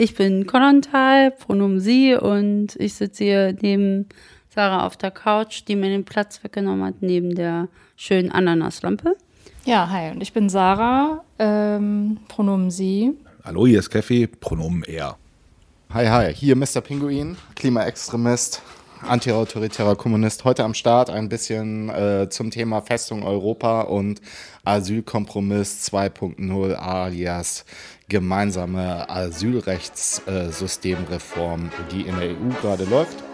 Ich bin Konontal, Pronomen sie und ich sitze hier neben Sarah auf der Couch, die mir den Platz weggenommen hat, neben der schönen Ananaslampe. Ja, hi, und ich bin Sarah, ähm, Pronomen sie. Hallo, hier ist Keffi, Pronomen er. Hi, hi, hier Mr. Pinguin, Klimaextremist, antiautoritärer Kommunist. Heute am Start ein bisschen äh, zum Thema Festung Europa und Asylkompromiss 2.0 alias gemeinsame Asylrechtssystemreform, die in der EU gerade läuft.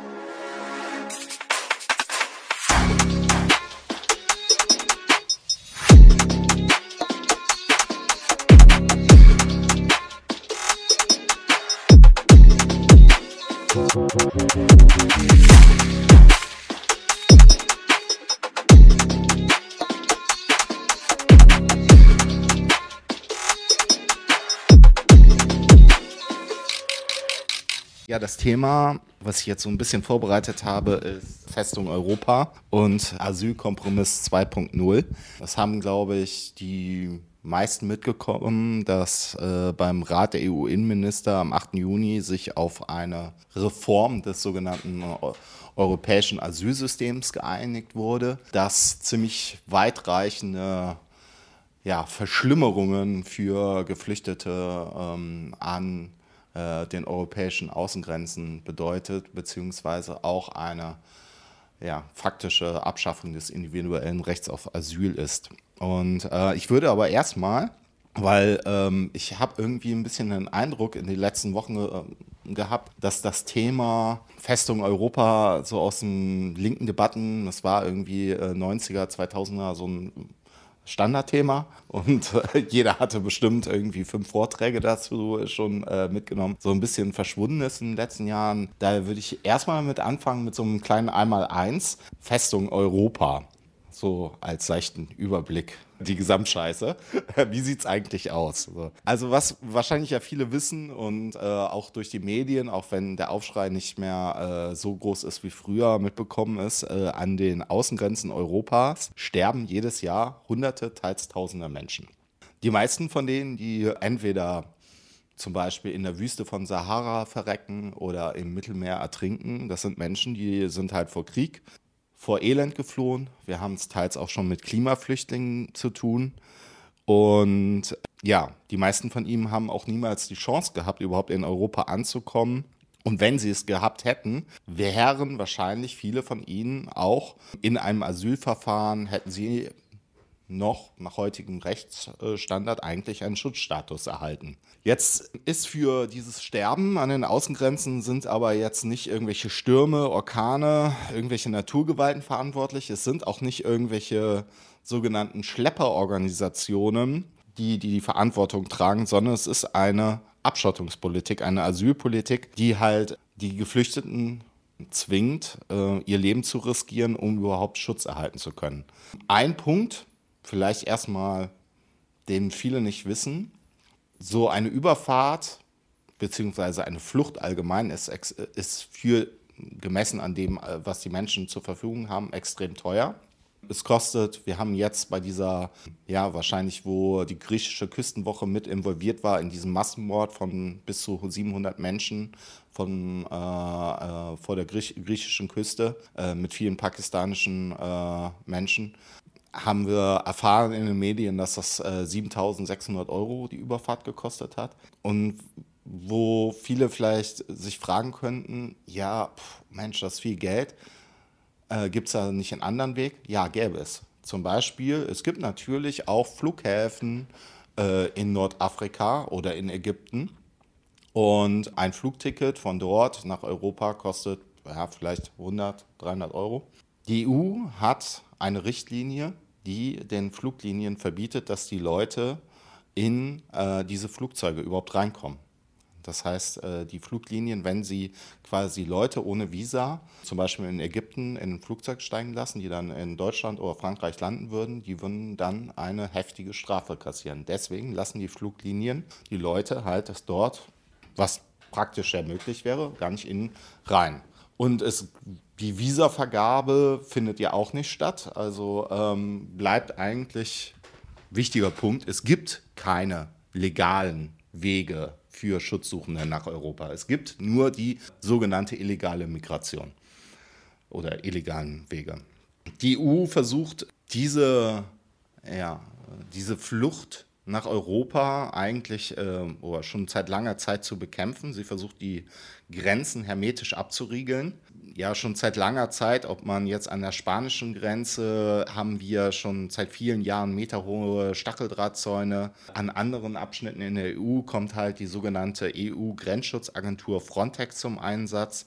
Das Thema, was ich jetzt so ein bisschen vorbereitet habe, ist Festung Europa und Asylkompromiss 2.0. Das haben, glaube ich, die meisten mitgekommen, dass äh, beim Rat der EU-Innenminister am 8. Juni sich auf eine Reform des sogenannten europäischen Asylsystems geeinigt wurde, das ziemlich weitreichende ja, Verschlimmerungen für Geflüchtete ähm, an äh, den europäischen Außengrenzen bedeutet, beziehungsweise auch eine ja, faktische Abschaffung des individuellen Rechts auf Asyl ist. Und äh, ich würde aber erstmal, weil ähm, ich habe irgendwie ein bisschen den Eindruck in den letzten Wochen äh, gehabt, dass das Thema Festung Europa so aus den linken Debatten, das war irgendwie äh, 90er, 2000er, so ein Standardthema und äh, jeder hatte bestimmt irgendwie fünf Vorträge dazu schon äh, mitgenommen. So ein bisschen verschwunden ist in den letzten Jahren. Daher würde ich erstmal mit anfangen mit so einem kleinen Einmal-Eins. Festung Europa. So als seichten Überblick die Gesamtscheiße. Wie sieht es eigentlich aus? Also was wahrscheinlich ja viele wissen und äh, auch durch die Medien, auch wenn der Aufschrei nicht mehr äh, so groß ist wie früher mitbekommen ist, äh, an den Außengrenzen Europas sterben jedes Jahr Hunderte, teils Tausende Menschen. Die meisten von denen, die entweder zum Beispiel in der Wüste von Sahara verrecken oder im Mittelmeer ertrinken. Das sind Menschen, die sind halt vor Krieg vor Elend geflohen. Wir haben es teils auch schon mit Klimaflüchtlingen zu tun. Und ja, die meisten von ihnen haben auch niemals die Chance gehabt, überhaupt in Europa anzukommen. Und wenn sie es gehabt hätten, wären wahrscheinlich viele von ihnen auch in einem Asylverfahren, hätten sie noch nach heutigem Rechtsstandard eigentlich einen Schutzstatus erhalten. Jetzt ist für dieses Sterben an den Außengrenzen sind aber jetzt nicht irgendwelche Stürme, Orkane, irgendwelche Naturgewalten verantwortlich. Es sind auch nicht irgendwelche sogenannten Schlepperorganisationen, die, die die Verantwortung tragen, sondern es ist eine Abschottungspolitik, eine Asylpolitik, die halt die Geflüchteten zwingt, äh, ihr Leben zu riskieren, um überhaupt Schutz erhalten zu können. Ein Punkt, vielleicht erstmal, den viele nicht wissen. So eine Überfahrt beziehungsweise eine Flucht allgemein ist, ist für gemessen an dem, äh, was die Menschen zur Verfügung haben, extrem teuer. Es kostet, wir haben jetzt bei dieser, ja, wahrscheinlich, wo die griechische Küstenwoche mit involviert war, in diesem Massenmord von bis zu 700 Menschen von, äh, äh, vor der Griech griechischen Küste äh, mit vielen pakistanischen äh, Menschen, haben wir erfahren in den Medien, dass das äh, 7600 Euro die Überfahrt gekostet hat. Und wo viele vielleicht sich fragen könnten, ja, pff, Mensch, das ist viel Geld. Äh, gibt es da nicht einen anderen Weg? Ja, gäbe es. Zum Beispiel, es gibt natürlich auch Flughäfen äh, in Nordafrika oder in Ägypten. Und ein Flugticket von dort nach Europa kostet ja, vielleicht 100, 300 Euro. Die EU hat eine Richtlinie, die den Fluglinien verbietet, dass die Leute in äh, diese Flugzeuge überhaupt reinkommen. Das heißt, äh, die Fluglinien, wenn sie quasi Leute ohne Visa, zum Beispiel in Ägypten, in ein Flugzeug steigen lassen, die dann in Deutschland oder Frankreich landen würden, die würden dann eine heftige Strafe kassieren. Deswegen lassen die Fluglinien die Leute halt das dort, was praktisch ja möglich wäre, gar nicht in rein. Und es die Visavergabe findet ja auch nicht statt. Also ähm, bleibt eigentlich wichtiger Punkt, es gibt keine legalen Wege für Schutzsuchende nach Europa. Es gibt nur die sogenannte illegale Migration oder illegalen Wege. Die EU versucht diese, ja, diese Flucht nach Europa eigentlich äh, oder schon seit langer Zeit zu bekämpfen. Sie versucht die Grenzen hermetisch abzuriegeln. Ja, schon seit langer Zeit, ob man jetzt an der spanischen Grenze haben wir schon seit vielen Jahren meterhohe Stacheldrahtzäune. An anderen Abschnitten in der EU kommt halt die sogenannte EU-Grenzschutzagentur Frontex zum Einsatz.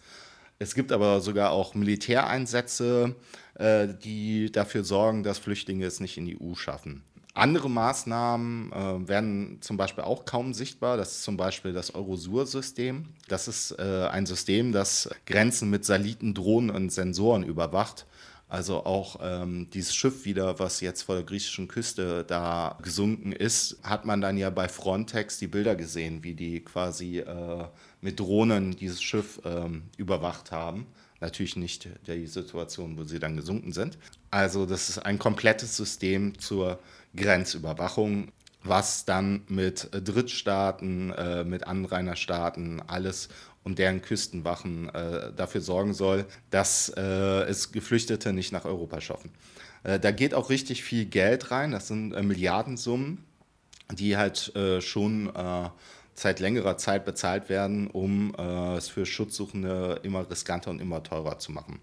Es gibt aber sogar auch Militäreinsätze, äh, die dafür sorgen, dass Flüchtlinge es nicht in die EU schaffen. Andere Maßnahmen äh, werden zum Beispiel auch kaum sichtbar. Das ist zum Beispiel das Eurosur-System. Das ist äh, ein System, das Grenzen mit Satelliten, Drohnen und Sensoren überwacht. Also auch ähm, dieses Schiff wieder, was jetzt vor der griechischen Küste da gesunken ist, hat man dann ja bei Frontex die Bilder gesehen, wie die quasi äh, mit Drohnen dieses Schiff ähm, überwacht haben. Natürlich nicht die Situation, wo sie dann gesunken sind. Also das ist ein komplettes System zur Grenzüberwachung, was dann mit Drittstaaten, äh, mit Anrainerstaaten, alles und deren Küstenwachen äh, dafür sorgen soll, dass äh, es Geflüchtete nicht nach Europa schaffen. Äh, da geht auch richtig viel Geld rein, das sind äh, Milliardensummen, die halt äh, schon seit längerer Zeit bezahlt werden, um es für Schutzsuchende immer riskanter und immer teurer zu machen.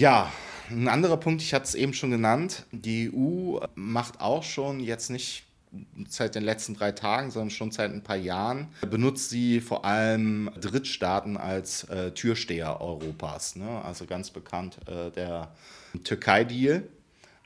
Ja, ein anderer Punkt, ich hatte es eben schon genannt, die EU macht auch schon jetzt nicht seit den letzten drei Tagen, sondern schon seit ein paar Jahren, benutzt sie vor allem Drittstaaten als äh, Türsteher Europas. Ne? Also ganz bekannt äh, der Türkei-Deal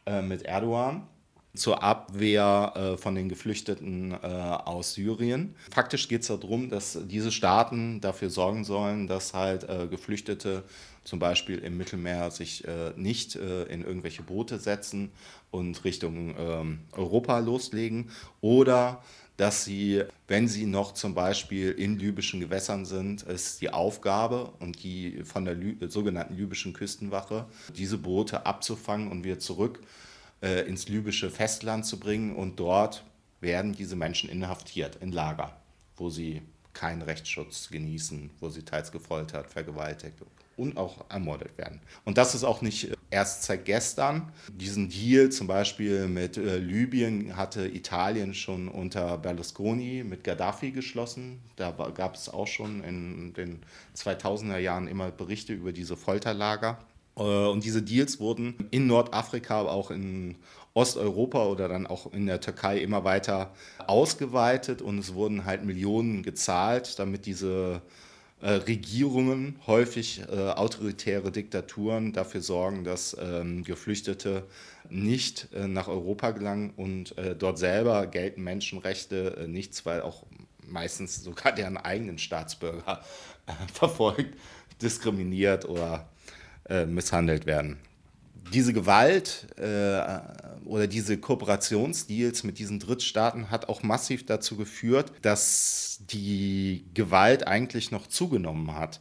äh, mit Erdogan zur Abwehr äh, von den Geflüchteten äh, aus Syrien. Faktisch geht es darum, dass diese Staaten dafür sorgen sollen, dass halt äh, Geflüchtete zum Beispiel im Mittelmeer sich äh, nicht äh, in irgendwelche Boote setzen und Richtung ähm, Europa loslegen oder dass sie, wenn sie noch zum Beispiel in libyschen Gewässern sind, ist die Aufgabe und die von der Lü sogenannten libyschen Küstenwache, diese Boote abzufangen und wieder zurück äh, ins libysche Festland zu bringen und dort werden diese Menschen inhaftiert in Lager, wo sie keinen Rechtsschutz genießen, wo sie teils gefoltert, vergewaltigt und auch ermordet werden. Und das ist auch nicht erst seit gestern. Diesen Deal zum Beispiel mit äh, Libyen hatte Italien schon unter Berlusconi mit Gaddafi geschlossen. Da gab es auch schon in den 2000er Jahren immer Berichte über diese Folterlager. Äh, und diese Deals wurden in Nordafrika, aber auch in Osteuropa oder dann auch in der Türkei immer weiter ausgeweitet und es wurden halt Millionen gezahlt, damit diese äh, Regierungen, häufig äh, autoritäre Diktaturen, dafür sorgen, dass ähm, Geflüchtete nicht nach Europa gelangen und dort selber gelten Menschenrechte nichts, weil auch meistens sogar deren eigenen Staatsbürger verfolgt, diskriminiert oder misshandelt werden. Diese Gewalt äh, oder diese Kooperationsdeals mit diesen Drittstaaten hat auch massiv dazu geführt, dass die Gewalt eigentlich noch zugenommen hat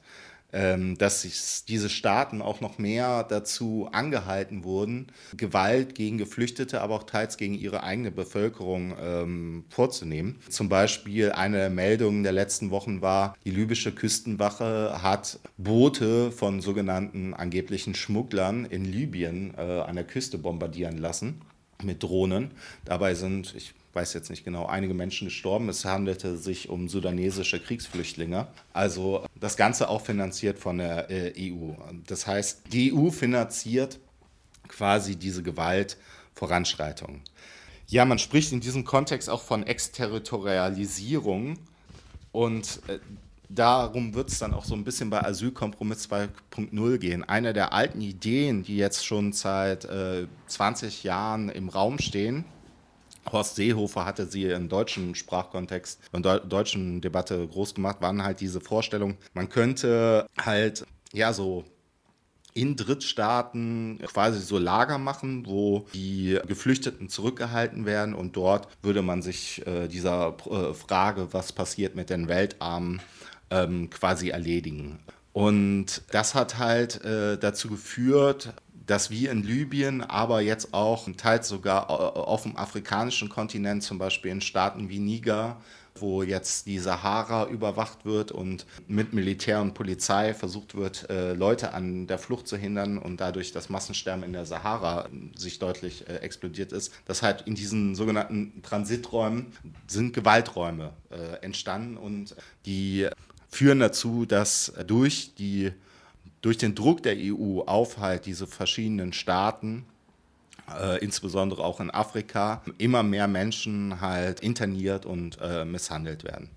dass sich diese Staaten auch noch mehr dazu angehalten wurden, Gewalt gegen Geflüchtete, aber auch teils gegen ihre eigene Bevölkerung ähm, vorzunehmen. Zum Beispiel eine der Meldungen der letzten Wochen war, die libysche Küstenwache hat Boote von sogenannten angeblichen Schmugglern in Libyen äh, an der Küste bombardieren lassen mit Drohnen. Dabei sind, ich weiß jetzt nicht genau, einige Menschen gestorben. Es handelte sich um sudanesische Kriegsflüchtlinge. Also das Ganze auch finanziert von der äh, EU. Das heißt, die EU finanziert quasi diese Gewaltvoranschreitung. Ja, man spricht in diesem Kontext auch von Exterritorialisierung und äh, darum wird es dann auch so ein bisschen bei Asylkompromiss 2.0 gehen. Eine der alten Ideen, die jetzt schon seit äh, 20 Jahren im Raum stehen, Horst Seehofer hatte sie im deutschen Sprachkontext, in der deutschen Debatte groß gemacht, waren halt diese Vorstellungen, man könnte halt, ja, so in Drittstaaten quasi so Lager machen, wo die Geflüchteten zurückgehalten werden und dort würde man sich äh, dieser äh, Frage, was passiert mit den Weltarmen, ähm, quasi erledigen. Und das hat halt äh, dazu geführt, dass wir in Libyen, aber jetzt auch teils sogar äh, auf dem afrikanischen Kontinent, zum Beispiel in Staaten wie Niger, wo jetzt die Sahara überwacht wird und mit Militär und Polizei versucht wird, äh, Leute an der Flucht zu hindern und dadurch das Massensterben in der Sahara sich deutlich äh, explodiert ist. Das halt in diesen sogenannten Transiträumen sind Gewalträume entstanden und die führen dazu, dass durch die durch den Druck der EU auf halt diese verschiedenen Staaten äh, insbesondere auch in Afrika, immer mehr Menschen halt interniert und äh, misshandelt werden.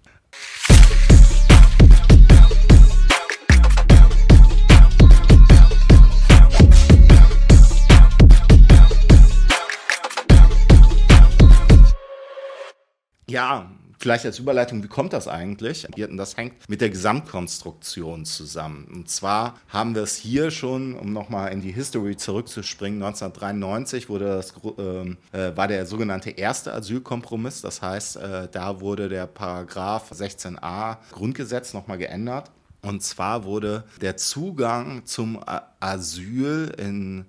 Ja, Vielleicht als Überleitung, wie kommt das eigentlich? Das hängt mit der Gesamtkonstruktion zusammen. Und zwar haben wir es hier schon, um nochmal in die History zurückzuspringen, 1993 wurde das, ähm, äh, war der sogenannte erste Asylkompromiss. Das heißt, äh, da wurde der Paragraph 16a Grundgesetz nochmal geändert. Und zwar wurde der Zugang zum Asyl in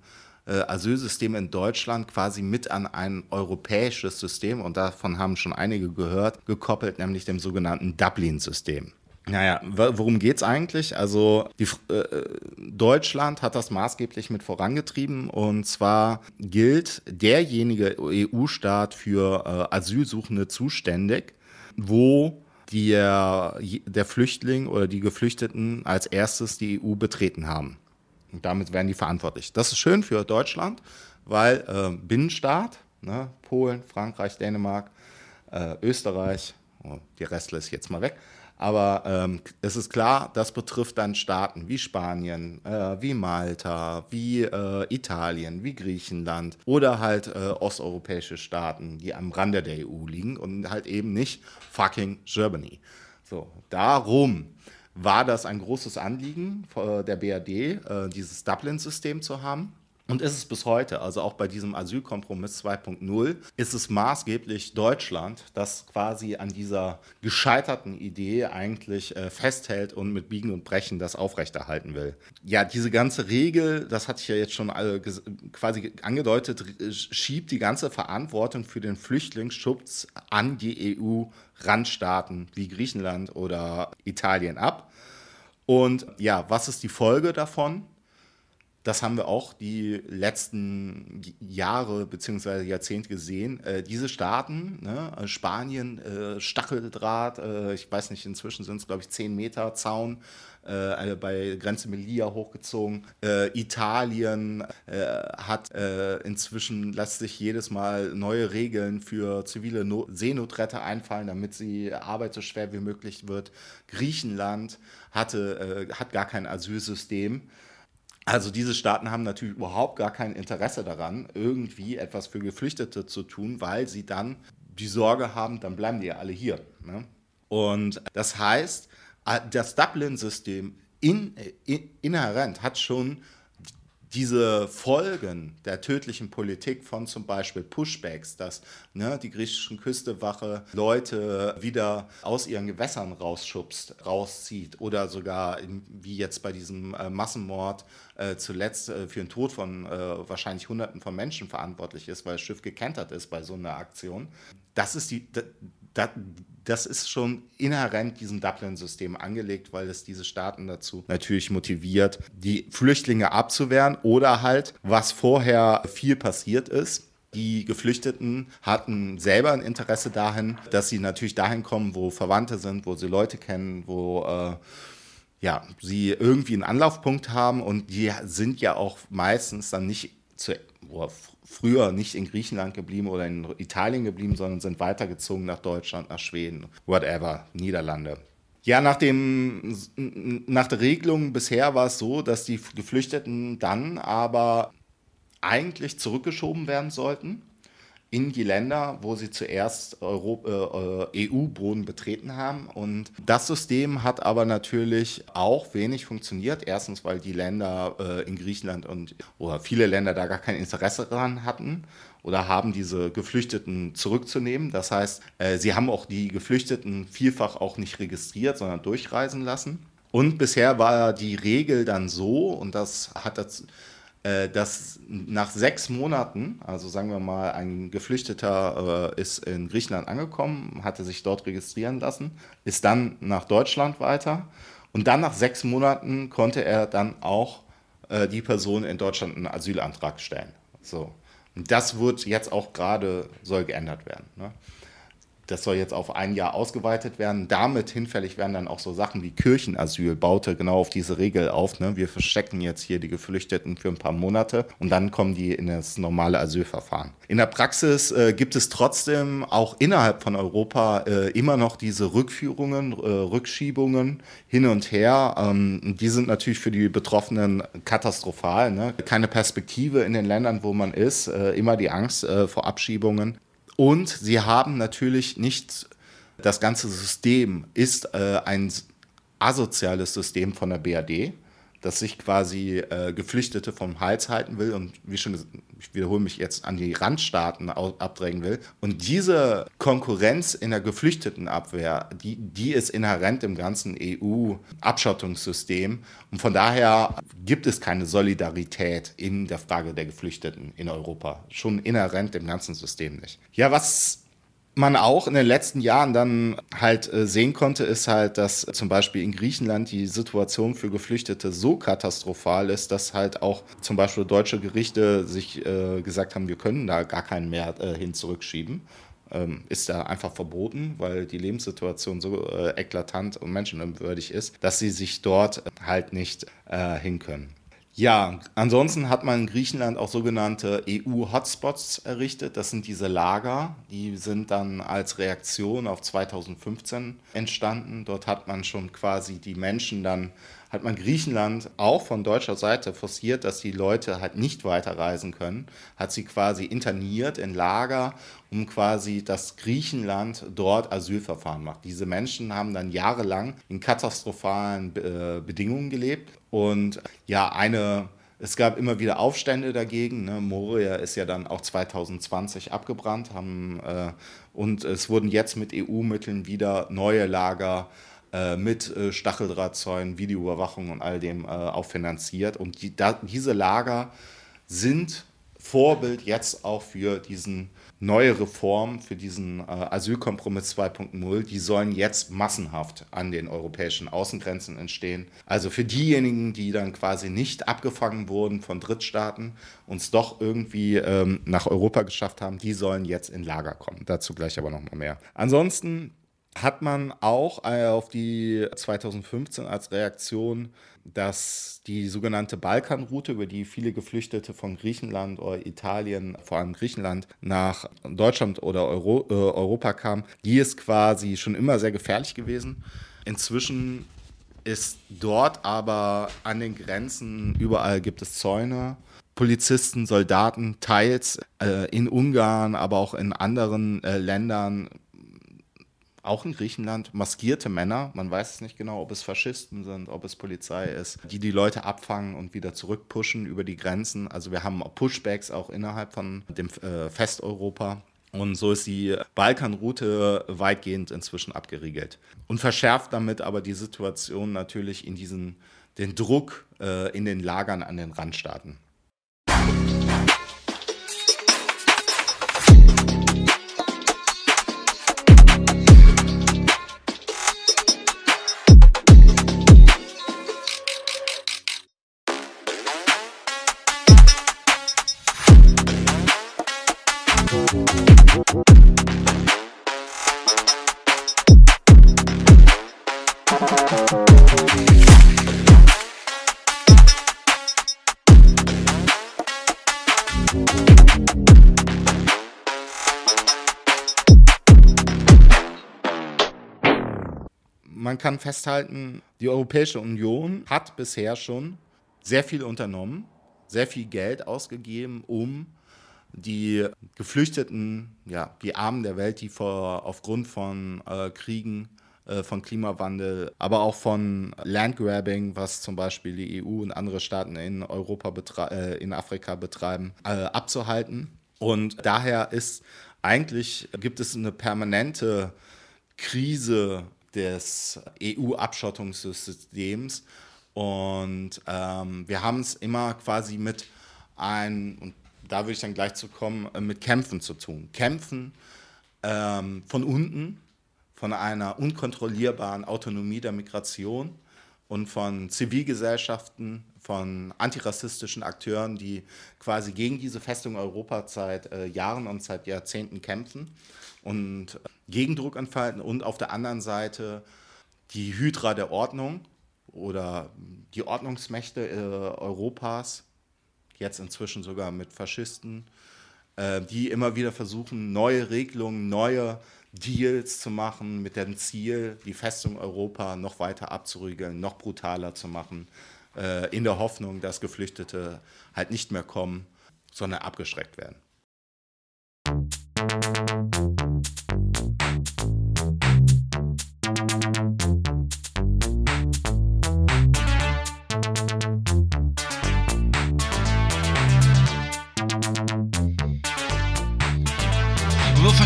äh, Asylsystem in Deutschland quasi mit an ein europäisches System, und davon haben schon einige gehört, gekoppelt, nämlich dem sogenannten Dublin-System. Naja, worum geht es eigentlich? Also die, äh, Deutschland hat das maßgeblich mit vorangetrieben und zwar gilt derjenige EU-Staat für äh, Asylsuchende zuständig, wo der, der Flüchtling oder die Geflüchteten als erstes die EU betreten haben. Und damit werden die verantwortlich. Das ist schön für Deutschland, weil äh, Binnenstaat, ne, Polen, Frankreich, Dänemark, äh, Österreich, oh, die Rest lässt jetzt mal weg. Aber ähm, es ist klar, das betrifft dann Staaten wie Spanien, äh, wie Malta, wie äh, Italien, wie Griechenland oder halt äh, osteuropäische Staaten, die am Rande der EU liegen und halt eben nicht fucking Germany. So, darum war das ein großes Anliegen der BRD, äh, dieses Dublin-System zu haben. Und ist es bis heute, also auch bei diesem Asylkompromiss 2.0, ist es maßgeblich Deutschland, das quasi an dieser gescheiterten Idee eigentlich äh, festhält und mit Biegen und Brechen das aufrechterhalten will. Ja, diese ganze Regel, das hatte ich ja jetzt schon äh, quasi angedeutet, schiebt die ganze Verantwortung für den Flüchtlingsschutz an die EU-Randstaaten wie Griechenland oder Italien ab. Und ja, was ist die Folge davon? Das haben wir auch die letzten Jahre bzw. Jahrzehnte gesehen. Äh, diese Staaten, ne, Spanien, äh, Stacheldraht, äh, ich weiß nicht, inzwischen sind es, glaube ich, 10 Meter Zaun äh, bei Grenze Melilla hochgezogen. Äh, Italien äh, hat inzwischen, lässt sich jedes Mal neue Regeln für zivile no Seenotretter einfallen, damit die Arbeit so schwer wie möglich wird. Griechenland hatte, hat gar kein Asylsystem. Also diese Staaten haben natürlich überhaupt gar kein Interesse daran, irgendwie etwas für Geflüchtete zu tun, weil sie dann die Sorge haben, dann bleiben die ja alle hier. Ne? Und das heißt, das Dublin-System in, in, inhärent hat schon diese Folgen der tödlichen Politik von zum Beispiel Pushbacks, dass ne, die griechischen Küstewache Leute wieder aus ihren Gewässern rausschubst, rauszieht oder sogar wie jetzt bei diesem äh, Massenmord äh, zuletzt äh, für den Tod von äh, wahrscheinlich Hunderten von Menschen verantwortlich ist, weil das Schiff gekentert ist bei so einer Aktion. Das ist die, das, das ist schon inhärent diesem Dublin-System angelegt, weil es diese Staaten dazu natürlich motiviert, die Flüchtlinge abzuwehren oder halt, was vorher viel passiert ist, die Geflüchteten hatten selber ein Interesse dahin, dass sie natürlich dahin kommen, wo Verwandte sind, wo sie Leute kennen, wo äh, ja, sie irgendwie einen Anlaufpunkt haben. Und die sind ja auch meistens dann nicht zu, früher nicht in Griechenland geblieben oder in Italien geblieben, sondern sind weitergezogen nach Deutschland, nach Schweden, whatever, Niederlande. Ja, nach, dem, nach der Regelung bisher war es so, dass die Geflüchteten dann aber eigentlich zurückgeschoben werden sollten in die Länder, wo sie zuerst äh, äh EU-Boden betreten haben. Und das System hat aber natürlich auch wenig funktioniert. Erstens, weil die Länder äh, in Griechenland und oder viele Länder da gar kein Interesse daran hatten oder haben diese Geflüchteten zurückzunehmen. Das heißt, äh, sie haben auch die Geflüchteten vielfach auch nicht registriert, sondern durchreisen lassen. Und bisher war die Regel dann so, und das hat dazu, dass nach sechs Monaten, also sagen wir mal, ein Geflüchteter äh, ist in Griechenland angekommen, hatte sich dort registrieren lassen, ist dann nach Deutschland weiter und dann nach sechs Monaten konnte er dann auch äh, die Person in Deutschland einen Asylantrag stellen. So. Und das wird jetzt auch gerade, soll geändert werden. Ne? Das soll jetzt auf ein Jahr ausgeweitet werden. Damit hinfällig werden dann auch so Sachen wie Kirchenasyl, baute genau auf diese Regel auf. Ne? Wir verstecken jetzt hier die Geflüchteten für ein paar Monate und dann kommen die in das normale Asylverfahren. In der Praxis äh, gibt es trotzdem auch innerhalb von Europa äh, immer noch diese Rückführungen, äh, Rückschiebungen hin und her. Ähm, die sind natürlich für die Betroffenen katastrophal. Ne? Keine Perspektive in den Ländern, wo man ist, äh, immer die Angst äh, vor Abschiebungen. Und sie haben natürlich nicht, das ganze System ist äh, ein asoziales System von der BRD das sich quasi äh, Geflüchtete vom Hals halten will und wie schon ich wiederhole mich jetzt an die Randstaaten abdrängen will. Und diese Konkurrenz in der Geflüchtetenabwehr, die, die ist inhärent im ganzen EU-Abschottungssystem. Und von daher gibt es keine Solidarität in der Frage der Geflüchteten in Europa. Schon inhärent im ganzen System nicht. Ja, was man auch in den letzten Jahren dann halt äh, sehen konnte, ist halt, dass zum Beispiel in Griechenland die Situation für Geflüchtete so katastrophal ist, dass halt auch zum Beispiel deutsche Gerichte sich äh, gesagt haben, wir können da gar keinen mehr äh, hin zurückschieben. Ähm, ist da einfach verboten, weil die Lebenssituation so äh, eklatant und menschenunwürdig ist, dass sie sich dort halt nicht äh, hin können. Ja, ansonsten hat man in Griechenland auch sogenannte EU-Hotspots errichtet. Das sind diese Lager, die sind dann als Reaktion auf 2015 entstanden. Dort hat man schon quasi die Menschen dann hat man Griechenland auch von deutscher Seite forciert, dass die Leute halt nicht weiterreisen können, hat sie quasi interniert in Lager, um quasi das Griechenland dort Asylverfahren macht. Diese Menschen haben dann jahrelang in katastrophalen äh, Bedingungen gelebt und ja, eine es gab immer wieder Aufstände dagegen. Ne? Moria ist ja dann auch 2020 abgebrannt. Haben, äh, und es wurden jetzt mit EU-Mitteln wieder neue Lager äh, mit äh, Stacheldrahtzäunen, Videoüberwachung und all dem äh, auch finanziert. Und die, da, diese Lager sind Vorbild jetzt auch für diesen neue Reform, für diesen äh, Asylkompromiss 2.0. Die sollen jetzt massenhaft an den europäischen Außengrenzen entstehen. Also für diejenigen, die dann quasi nicht abgefangen wurden von Drittstaaten, uns doch irgendwie ähm, nach Europa geschafft haben, die sollen jetzt in Lager kommen. Dazu gleich aber noch mal mehr. Ansonsten hat man auch äh, auf die 2015 als Reaktion, dass die sogenannte Balkanroute, über die viele Geflüchtete von Griechenland oder Italien, vor allem Griechenland, nach Deutschland oder Euro, äh, Europa kamen, die ist quasi schon immer sehr gefährlich gewesen. Inzwischen ist dort aber an den Grenzen, überall gibt es Zäune. Polizisten, Soldaten, teils äh, in Ungarn, aber auch in anderen äh, Ländern auch in Griechenland, maskierte Männer, man weiß es nicht genau, ob es Faschisten sind, ob es Polizei ist, die die Leute abfangen und wieder zurückpushen über die Grenzen. Also wir haben Pushbacks auch innerhalb von dem äh, Festeuropa. Und so ist die Balkanroute weitgehend inzwischen abgeriegelt. Und verschärft damit aber die Situation natürlich in diesen, den Druck äh, in den Lagern an den Randstaaten. Festhalten, die Europäische Union hat bisher schon sehr viel unternommen, sehr viel Geld ausgegeben, um die Geflüchteten, ja, die Armen der Welt, die vor, aufgrund von äh, Kriegen, äh, von Klimawandel, aber auch von Landgrabbing, was zum Beispiel die EU und andere Staaten in Europa, äh, in Afrika betreiben, äh, abzuhalten. Und daher ist eigentlich, gibt es eine permanente Krise des EU-Abschottungssystems. Und ähm, wir haben es immer quasi mit ein, und da würde ich dann gleich zu kommen, äh, mit Kämpfen zu tun. Kämpfen ähm, von unten, von einer unkontrollierbaren Autonomie der Migration und von Zivilgesellschaften, von antirassistischen Akteuren, die quasi gegen diese Festung Europa seit äh, Jahren und seit Jahrzehnten kämpfen und äh, Gegendruck entfalten und auf der anderen Seite die Hydra der Ordnung oder die Ordnungsmächte äh, Europas, jetzt inzwischen sogar mit Faschisten, äh, die immer wieder versuchen, neue Regelungen, neue Deals zu machen mit dem Ziel, die Festung Europa noch weiter abzuriegeln, noch brutaler zu machen, äh, in der Hoffnung, dass Geflüchtete halt nicht mehr kommen, sondern abgeschreckt werden.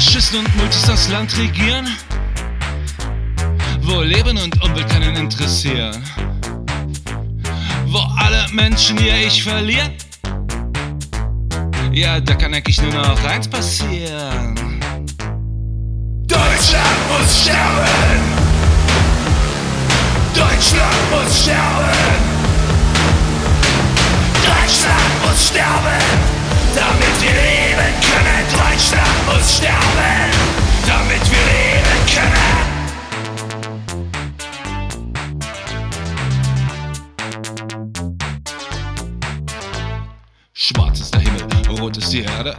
Faschisten und Multis das Land regieren, wo Leben und Umwelt keinen interessieren, wo alle Menschen ihr Ich verlieren. Ja, da kann eigentlich nur noch eins passieren. Deutschland muss sterben! Deutschland muss sterben! Deutschland muss sterben! damit wir leben können. Deutschland muss sterben, damit wir leben können. Schwarz ist der Himmel, rot ist die Erde.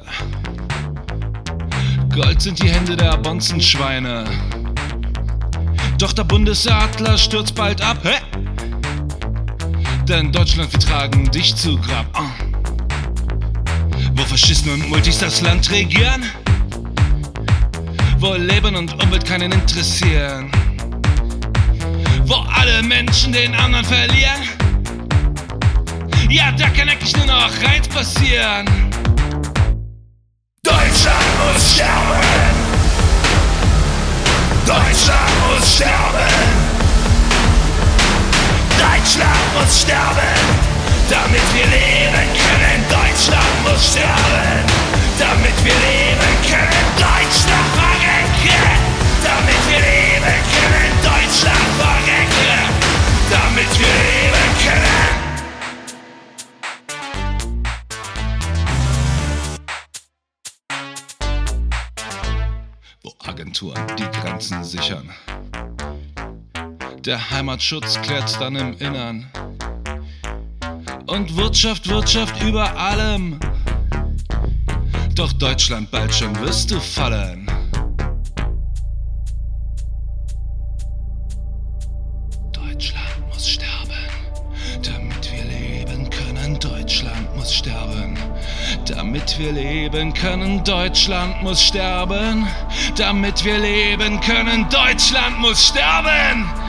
Gold sind die Hände der Bonzenschweine. Doch der Bundesadler stürzt bald ab. Hä? Denn Deutschland, wir tragen dich zu Grab. Uh wo Faschisten und Multis das Land regieren, wo Leben und Umwelt keinen interessieren, wo alle Menschen den anderen verlieren. Ja, da kann eigentlich nur noch Reiz passieren. Deutschland muss sterben! Deutschland muss sterben! Deutschland muss sterben! damit wir leben können. Deutschland muss sterben, damit wir leben können. Deutschland damit wir leben können. Deutschland verrecken, damit wir leben können. Wo Agenturen die Grenzen sichern. Der Heimatschutz klärt dann im Innern und Wirtschaft, Wirtschaft über allem. Doch Deutschland, bald schon wirst du fallen. Damit wir leben können. Deutschland muss sterben, damit wir leben können. Deutschland muss sterben.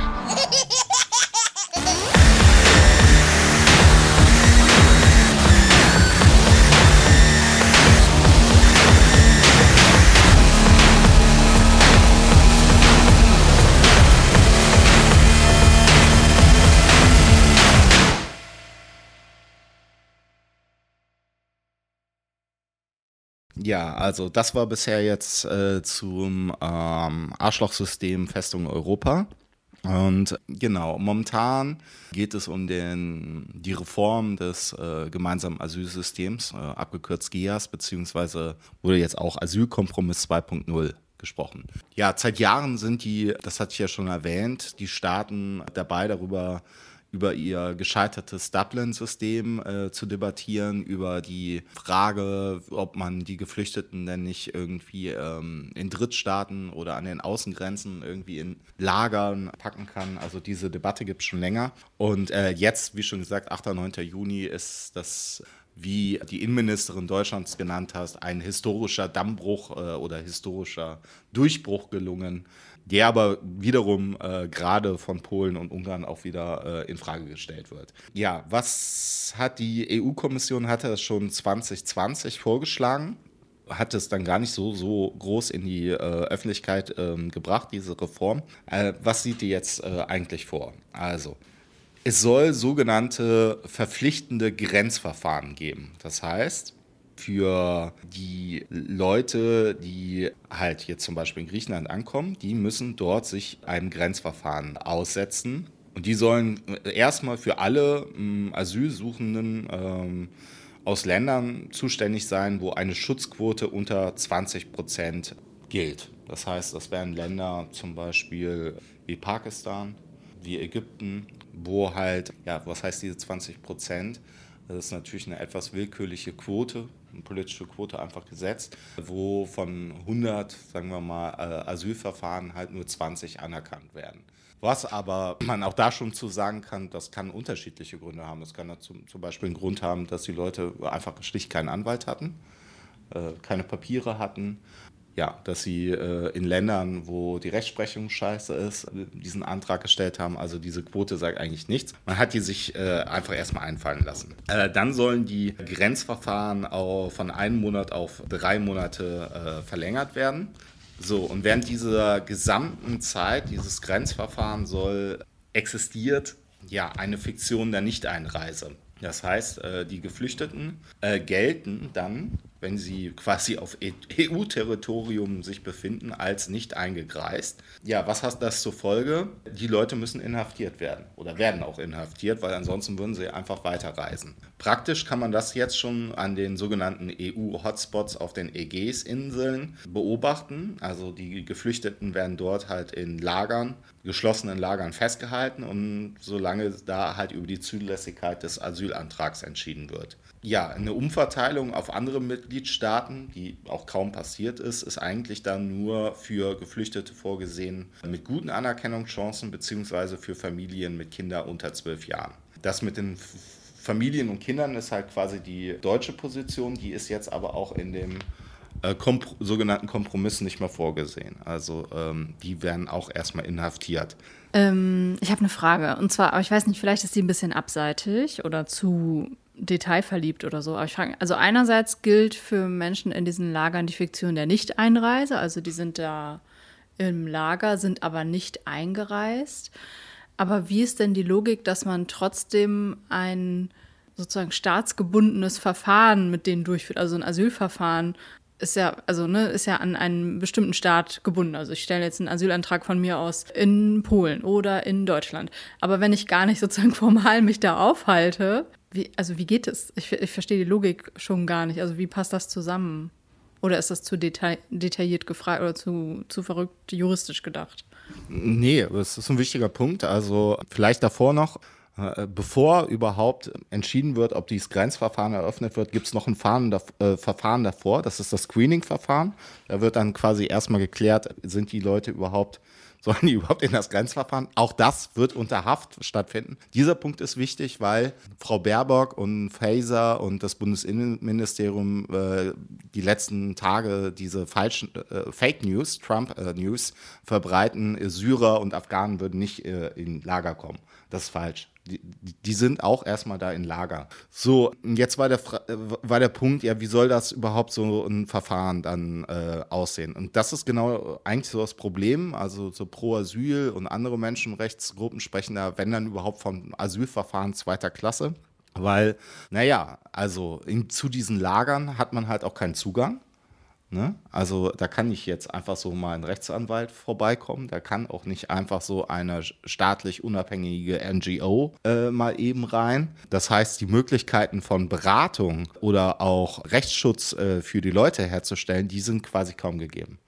Ja, also das war bisher jetzt äh, zum ähm, Arschlochsystem Festung Europa. Und genau, momentan geht es um den, die Reform des äh, gemeinsamen Asylsystems, äh, abgekürzt GIAS, beziehungsweise wurde jetzt auch Asylkompromiss 2.0 gesprochen. Ja, seit Jahren sind die, das hatte ich ja schon erwähnt, die Staaten dabei darüber über ihr gescheitertes Dublin-System äh, zu debattieren, über die Frage, ob man die Geflüchteten denn nicht irgendwie ähm, in Drittstaaten oder an den Außengrenzen irgendwie in Lagern packen kann. Also diese Debatte gibt es schon länger. Und äh, jetzt, wie schon gesagt, 8. 9. Juni ist das wie die Innenministerin Deutschlands genannt hast, ein historischer Dammbruch äh, oder historischer Durchbruch gelungen, der aber wiederum äh, gerade von Polen und Ungarn auch wieder äh, in Frage gestellt wird. Ja, was hat die EU-Kommission hatte das schon 2020 vorgeschlagen? hat es dann gar nicht so, so groß in die äh, Öffentlichkeit ähm, gebracht, diese Reform. Äh, was sieht die jetzt äh, eigentlich vor? Also, es soll sogenannte verpflichtende Grenzverfahren geben. Das heißt, für die Leute, die halt jetzt zum Beispiel in Griechenland ankommen, die müssen dort sich einem Grenzverfahren aussetzen. Und die sollen erstmal für alle ähm, Asylsuchenden ähm, aus Ländern zuständig sein, wo eine Schutzquote unter 20 Prozent gilt. Das heißt, das wären Länder zum Beispiel wie Pakistan, wie Ägypten, wo halt, ja, was heißt diese 20 Prozent? Das ist natürlich eine etwas willkürliche Quote, politische Quote einfach gesetzt, wo von 100, sagen wir mal, äh, Asylverfahren halt nur 20 anerkannt werden. Was aber man auch da schon zu sagen kann, das kann unterschiedliche Gründe haben. Es kann zum, zum Beispiel einen Grund haben, dass die Leute einfach schlicht keinen Anwalt hatten, äh, keine Papiere hatten ja, dass sie äh, in Ländern, wo die Rechtsprechung scheiße ist, diesen Antrag gestellt haben. Also diese Quote sagt eigentlich nichts. Man hat die sich äh, einfach erstmal einfallen lassen. Äh, dann sollen die Grenzverfahren auch von einem Monat auf drei Monate äh, verlängert werden. So, und während dieser gesamten Zeit, dieses Grenzverfahren soll existiert, ja, eine Fiktion der Nichteinreise. Das heißt, äh, die Geflüchteten äh, gelten dann wenn sie quasi auf EU-Territorium sich befinden, als nicht eingekreist. Ja, was hat das zur Folge? Die Leute müssen inhaftiert werden oder werden auch inhaftiert, weil ansonsten würden sie einfach weiterreisen. Praktisch kann man das jetzt schon an den sogenannten EU-Hotspots auf den Ägäisinseln beobachten. Also die Geflüchteten werden dort halt in Lagern, geschlossenen Lagern festgehalten und solange da halt über die Zulässigkeit des Asylantrags entschieden wird ja, eine Umverteilung auf andere Mitgliedstaaten, die auch kaum passiert ist, ist eigentlich dann nur für Geflüchtete vorgesehen mit guten Anerkennungschancen beziehungsweise für Familien mit Kindern unter zwölf Jahren. Das mit den Familien und Kindern ist halt quasi die deutsche Position, die ist jetzt aber auch in dem äh, sogenannten Kompromiss nicht mehr vorgesehen. Also ähm, die werden auch erstmal inhaftiert. Ähm, ich habe eine Frage und zwar, aber ich weiß nicht, vielleicht ist die ein bisschen abseitig oder zu detailverliebt oder so. Aber ich frage, also einerseits gilt für Menschen in diesen Lagern die Fiktion der Nicht-Einreise, also die sind da im Lager, sind aber nicht eingereist. Aber wie ist denn die Logik, dass man trotzdem ein sozusagen staatsgebundenes Verfahren mit denen durchführt, also ein Asylverfahren ist ja, also ne, ist ja an einen bestimmten Staat gebunden. Also ich stelle jetzt einen Asylantrag von mir aus in Polen oder in Deutschland. Aber wenn ich gar nicht sozusagen formal mich da aufhalte, wie, also wie geht es? Ich, ich verstehe die Logik schon gar nicht. Also wie passt das zusammen? Oder ist das zu detail, detailliert gefragt oder zu, zu verrückt juristisch gedacht? Nee, das ist ein wichtiger Punkt. Also vielleicht davor noch, äh, bevor überhaupt entschieden wird, ob dieses Grenzverfahren eröffnet wird, gibt es noch ein äh, Verfahren davor. Das ist das Screening-Verfahren. Da wird dann quasi erstmal geklärt, sind die Leute überhaupt Sollen die überhaupt in das Grenzverfahren? Auch das wird unter Haft stattfinden. Dieser Punkt ist wichtig, weil Frau Baerbock und Faser und das Bundesinnenministerium äh, die letzten Tage diese falschen äh, Fake News, Trump äh, News verbreiten. Syrer und Afghanen würden nicht äh, in Lager kommen. Das ist falsch. Die, die, sind auch erstmal da in Lager. So, jetzt war der, war der Punkt, ja, wie soll das überhaupt so ein Verfahren dann äh, aussehen? Und das ist genau eigentlich so das Problem. Also so Pro-Asyl und andere Menschenrechtsgruppen sprechen da, wenn dann überhaupt von Asylverfahren zweiter Klasse. Weil, naja, also in, zu diesen Lagern hat man halt auch keinen Zugang. Ne? Also da kann nicht jetzt einfach so mal ein Rechtsanwalt vorbeikommen, da kann auch nicht einfach so eine staatlich unabhängige NGO äh, mal eben rein. Das heißt, die Möglichkeiten von Beratung oder auch Rechtsschutz äh, für die Leute herzustellen, die sind quasi kaum gegeben.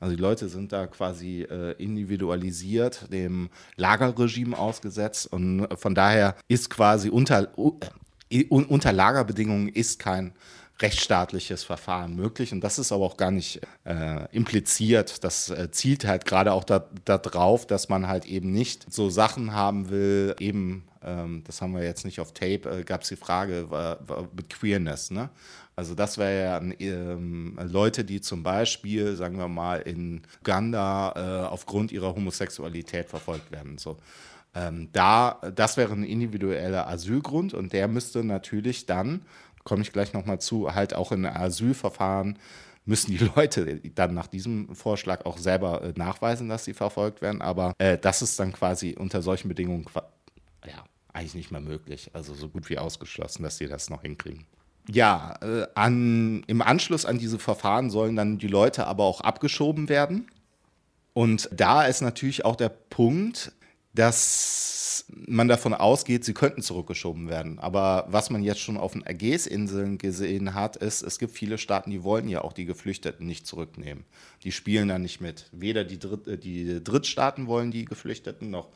Also die Leute sind da quasi äh, individualisiert dem Lagerregime ausgesetzt und von daher ist quasi unter, äh, unter Lagerbedingungen ist kein rechtsstaatliches Verfahren möglich. Und das ist aber auch gar nicht äh, impliziert. Das äh, zielt halt gerade auch darauf, da dass man halt eben nicht so Sachen haben will, eben ähm, das haben wir jetzt nicht auf Tape, äh, gab es die Frage war, war mit Queerness. Ne? Also das wäre ja ähm, Leute, die zum Beispiel, sagen wir mal, in Uganda äh, aufgrund ihrer Homosexualität verfolgt werden. So. Ähm, da, das wäre ein individueller Asylgrund und der müsste natürlich dann, komme ich gleich nochmal zu, halt auch in Asylverfahren müssen die Leute dann nach diesem Vorschlag auch selber äh, nachweisen, dass sie verfolgt werden. Aber äh, das ist dann quasi unter solchen Bedingungen ja, eigentlich nicht mehr möglich. Also so gut wie ausgeschlossen, dass sie das noch hinkriegen. Ja, äh, an, im Anschluss an diese Verfahren sollen dann die Leute aber auch abgeschoben werden. Und da ist natürlich auch der Punkt, dass man davon ausgeht, sie könnten zurückgeschoben werden. Aber was man jetzt schon auf den Ägäisinseln gesehen hat, ist, es gibt viele Staaten, die wollen ja auch die Geflüchteten nicht zurücknehmen. Die spielen da nicht mit. Weder die, Dritt, äh, die Drittstaaten wollen die Geflüchteten, noch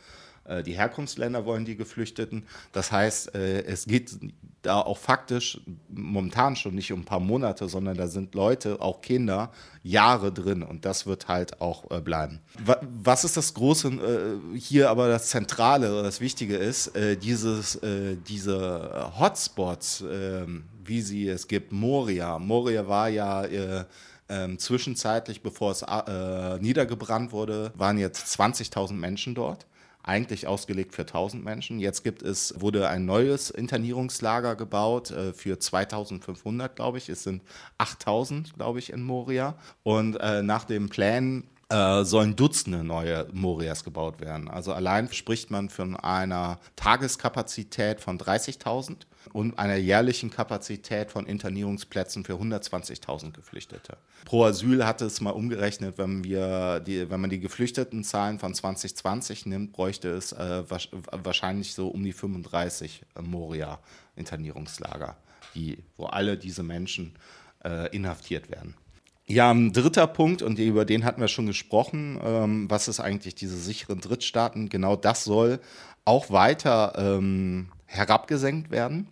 die Herkunftsländer wollen die Geflüchteten. Das heißt, äh, es geht da auch faktisch momentan schon nicht um ein paar Monate, sondern da sind Leute, auch Kinder, Jahre drin und das wird halt auch äh, bleiben. Was ist das Große hier aber das Zentrale oder das Wichtige ist, dieses, diese Hotspots, wie sie es gibt, Moria. Moria war ja ähm, zwischenzeitlich, bevor es äh, niedergebrannt wurde, waren jetzt 20.000 Menschen dort eigentlich ausgelegt für 1000 Menschen. Jetzt gibt es, wurde ein neues Internierungslager gebaut äh, für 2500, glaube ich. Es sind 8000, glaube ich, in Moria. Und äh, nach dem Plan äh, sollen Dutzende neue Morias gebaut werden. Also allein spricht man von einer Tageskapazität von 30.000 und einer jährlichen Kapazität von Internierungsplätzen für 120.000 Geflüchtete. Pro Asyl hatte es mal umgerechnet, wenn, wir die, wenn man die Geflüchtetenzahlen von 2020 nimmt, bräuchte es äh, wahrscheinlich so um die 35 Moria-Internierungslager, die, wo alle diese Menschen äh, inhaftiert werden. Ja, ein dritter Punkt, und über den hatten wir schon gesprochen, ähm, was ist eigentlich diese sicheren Drittstaaten? Genau das soll auch weiter ähm, herabgesenkt werden.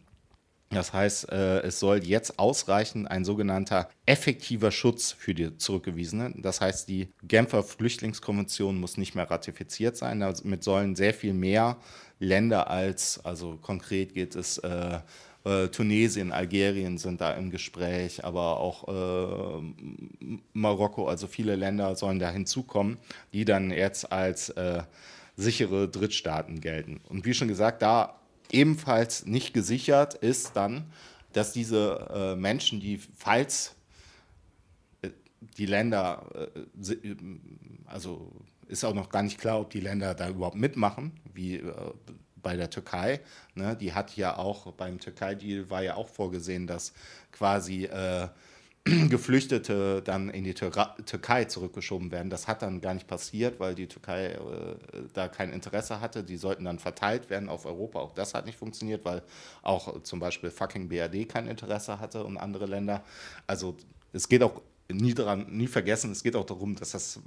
Das heißt, äh, es soll jetzt ausreichen ein sogenannter effektiver Schutz für die Zurückgewiesenen. Das heißt, die Genfer Flüchtlingskonvention muss nicht mehr ratifiziert sein. Damit sollen sehr viel mehr Länder als, also konkret geht es äh, äh, Tunesien, Algerien sind da im Gespräch, aber auch äh, Marokko, also viele Länder sollen da hinzukommen, die dann jetzt als äh, sichere Drittstaaten gelten. Und wie schon gesagt, da ebenfalls nicht gesichert ist dann, dass diese äh, Menschen, die falls äh, die Länder, also ist auch noch gar nicht klar, ob die Länder da überhaupt mitmachen, wie bei der Türkei. Ne? Die hat ja auch, beim Türkei-Deal war ja auch vorgesehen, dass quasi äh, Geflüchtete dann in die Tür Türkei zurückgeschoben werden. Das hat dann gar nicht passiert, weil die Türkei äh, da kein Interesse hatte. Die sollten dann verteilt werden auf Europa. Auch das hat nicht funktioniert, weil auch zum Beispiel fucking BRD kein Interesse hatte und andere Länder. Also es geht auch nie daran, nie vergessen, es geht auch darum, dass das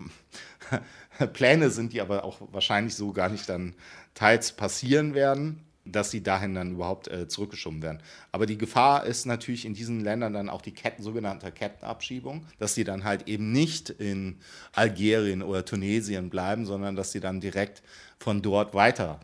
Pläne sind, die aber auch wahrscheinlich so gar nicht dann teils passieren werden, dass sie dahin dann überhaupt äh, zurückgeschoben werden. Aber die Gefahr ist natürlich in diesen Ländern dann auch die Ketten, sogenannte Kettenabschiebung, dass sie dann halt eben nicht in Algerien oder Tunesien bleiben, sondern dass sie dann direkt von dort weiter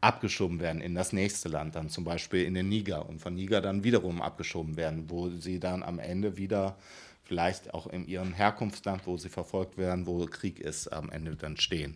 abgeschoben werden in das nächste Land, dann zum Beispiel in den Niger und von Niger dann wiederum abgeschoben werden, wo sie dann am Ende wieder vielleicht auch in ihrem Herkunftsland, wo sie verfolgt werden, wo Krieg ist, am Ende dann stehen.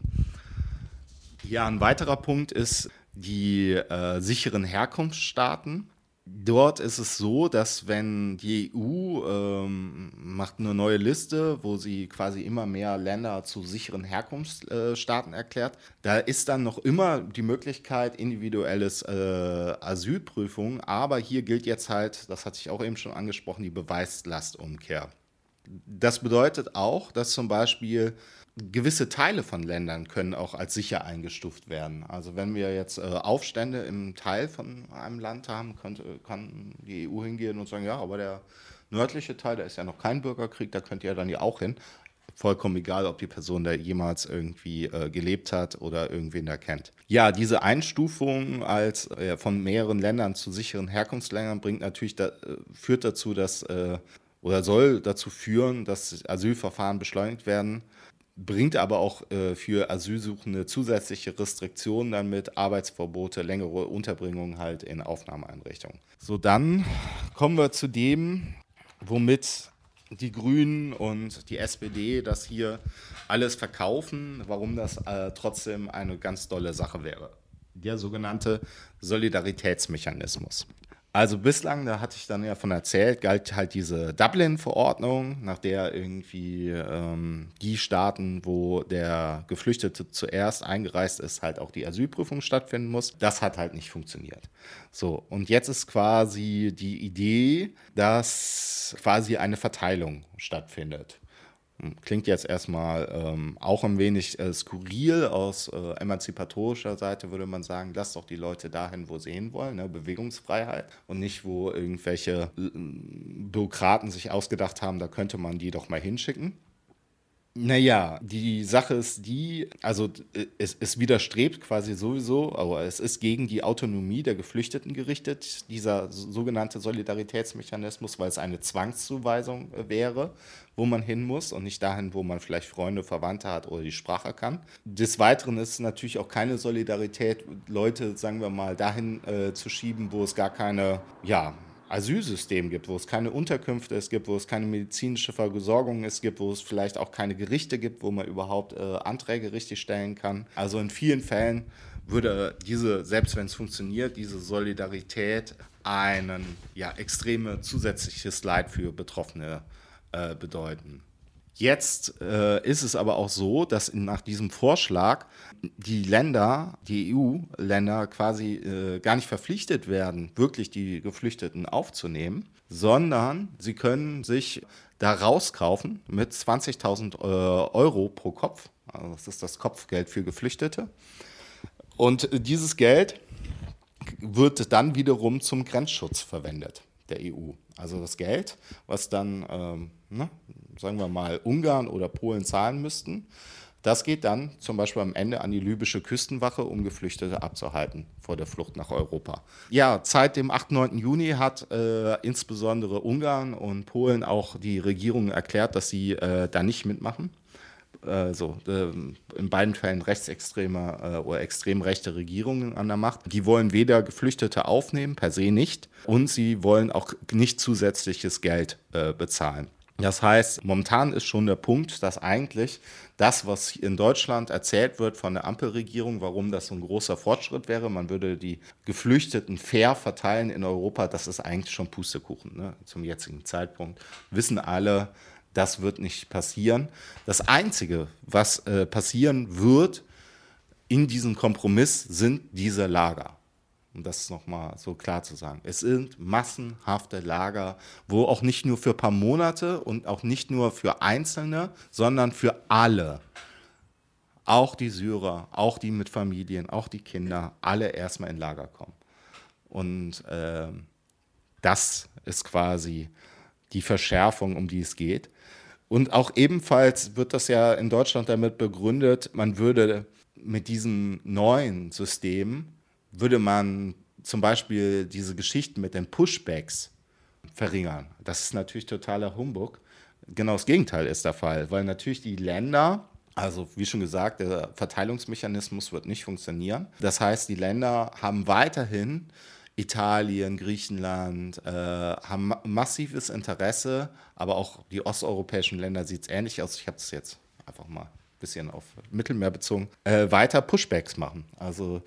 Ja, ein weiterer Punkt ist die äh, sicheren Herkunftsstaaten. Dort ist es so, dass wenn die EU ähm, macht eine neue Liste, wo sie quasi immer mehr Länder zu sicheren Herkunftsstaaten äh, erklärt, da ist dann noch immer die Möglichkeit individuelles äh, Asylprüfung, aber hier gilt jetzt halt, das hatte ich auch eben schon angesprochen, die Beweislastumkehr. Das bedeutet auch, dass zum Beispiel gewisse Teile von Ländern können auch als sicher eingestuft werden. Also wenn wir jetzt äh, Aufstände im Teil von einem Land haben, könnte, kann die EU hingehen und sagen, ja, aber der nördliche Teil, da ist ja noch kein Bürgerkrieg, da könnt ihr dann ja auch hin. Vollkommen egal, ob die Person da jemals irgendwie äh, gelebt hat oder irgendwen da kennt. Ja, diese Einstufung als äh, von mehreren Ländern zu sicheren Herkunftsländern bringt natürlich da, äh, führt dazu, dass äh, oder soll dazu führen, dass Asylverfahren beschleunigt werden bringt aber auch äh, für Asylsuchende zusätzliche Restriktionen dann mit, Arbeitsverbote, längere Unterbringung halt in Aufnahmeeinrichtungen. So, dann kommen wir zu dem, womit die Grünen und die SPD das hier alles verkaufen, warum das äh, trotzdem eine ganz tolle Sache wäre. Der sogenannte Solidaritätsmechanismus. Also bislang, da hatte ich dann ja von erzählt, galt halt diese Dublin-Verordnung, nach der irgendwie ähm, die Staaten, wo der Geflüchtete zuerst eingereist ist, halt auch die Asylprüfung stattfinden muss. Das hat halt nicht funktioniert. So, und jetzt ist quasi die Idee, dass quasi eine Verteilung stattfindet. Klingt jetzt erstmal ähm, auch ein wenig äh, skurril. Aus äh, emanzipatorischer Seite würde man sagen, lass doch die Leute dahin, wo sie hinwollen, ne? Bewegungsfreiheit und nicht, wo irgendwelche äh, Bürokraten sich ausgedacht haben, da könnte man die doch mal hinschicken. Naja, die Sache ist die, also es, es, widerstrebt quasi sowieso, aber es ist gegen die Autonomie der Geflüchteten gerichtet, dieser sogenannte Solidaritätsmechanismus, weil es eine Zwangszuweisung wäre, wo man hin muss und nicht dahin, wo man vielleicht Freunde, Verwandte hat oder die Sprache kann. Des Weiteren ist es natürlich auch keine Solidarität, Leute, sagen wir mal, dahin äh, zu schieben, wo es gar keine, ja, Asylsystem gibt, wo es keine Unterkünfte es gibt, wo es keine medizinische Versorgung es gibt, wo es vielleicht auch keine Gerichte gibt, wo man überhaupt äh, Anträge richtig stellen kann. Also in vielen Fällen würde diese, selbst wenn es funktioniert, diese Solidarität einen ja, extreme zusätzliches Leid für Betroffene äh, bedeuten. Jetzt äh, ist es aber auch so, dass nach diesem Vorschlag die Länder, die EU-Länder quasi äh, gar nicht verpflichtet werden, wirklich die Geflüchteten aufzunehmen, sondern sie können sich da rauskaufen mit 20.000 äh, Euro pro Kopf. Also das ist das Kopfgeld für Geflüchtete. Und dieses Geld wird dann wiederum zum Grenzschutz verwendet der EU. Also das Geld, was dann ähm, ne, sagen wir mal, Ungarn oder Polen zahlen müssten. Das geht dann zum Beispiel am Ende an die libysche Küstenwache, um Geflüchtete abzuhalten vor der Flucht nach Europa. Ja, seit dem 8. 9. Juni hat äh, insbesondere Ungarn und Polen auch die Regierung erklärt, dass sie äh, da nicht mitmachen. Also äh, in beiden Fällen rechtsextreme äh, oder extrem rechte Regierungen an der Macht. Die wollen weder Geflüchtete aufnehmen, per se nicht, und sie wollen auch nicht zusätzliches Geld äh, bezahlen. Das heißt, momentan ist schon der Punkt, dass eigentlich das, was in Deutschland erzählt wird von der Ampelregierung, warum das so ein großer Fortschritt wäre, man würde die Geflüchteten fair verteilen in Europa, das ist eigentlich schon Pustekuchen ne? zum jetzigen Zeitpunkt. Wissen alle, das wird nicht passieren. Das Einzige, was äh, passieren wird in diesem Kompromiss, sind diese Lager um das nochmal so klar zu sagen. Es sind massenhafte Lager, wo auch nicht nur für ein paar Monate und auch nicht nur für Einzelne, sondern für alle, auch die Syrer, auch die mit Familien, auch die Kinder, alle erstmal in Lager kommen. Und äh, das ist quasi die Verschärfung, um die es geht. Und auch ebenfalls wird das ja in Deutschland damit begründet, man würde mit diesem neuen System würde man zum Beispiel diese Geschichten mit den Pushbacks verringern. Das ist natürlich totaler Humbug. Genau das Gegenteil ist der Fall, weil natürlich die Länder, also wie schon gesagt, der Verteilungsmechanismus wird nicht funktionieren. Das heißt, die Länder haben weiterhin Italien, Griechenland äh, haben massives Interesse, aber auch die osteuropäischen Länder sieht es ähnlich aus. Ich habe es jetzt einfach mal ein bisschen auf Mittelmeer bezogen, äh, weiter Pushbacks machen. Also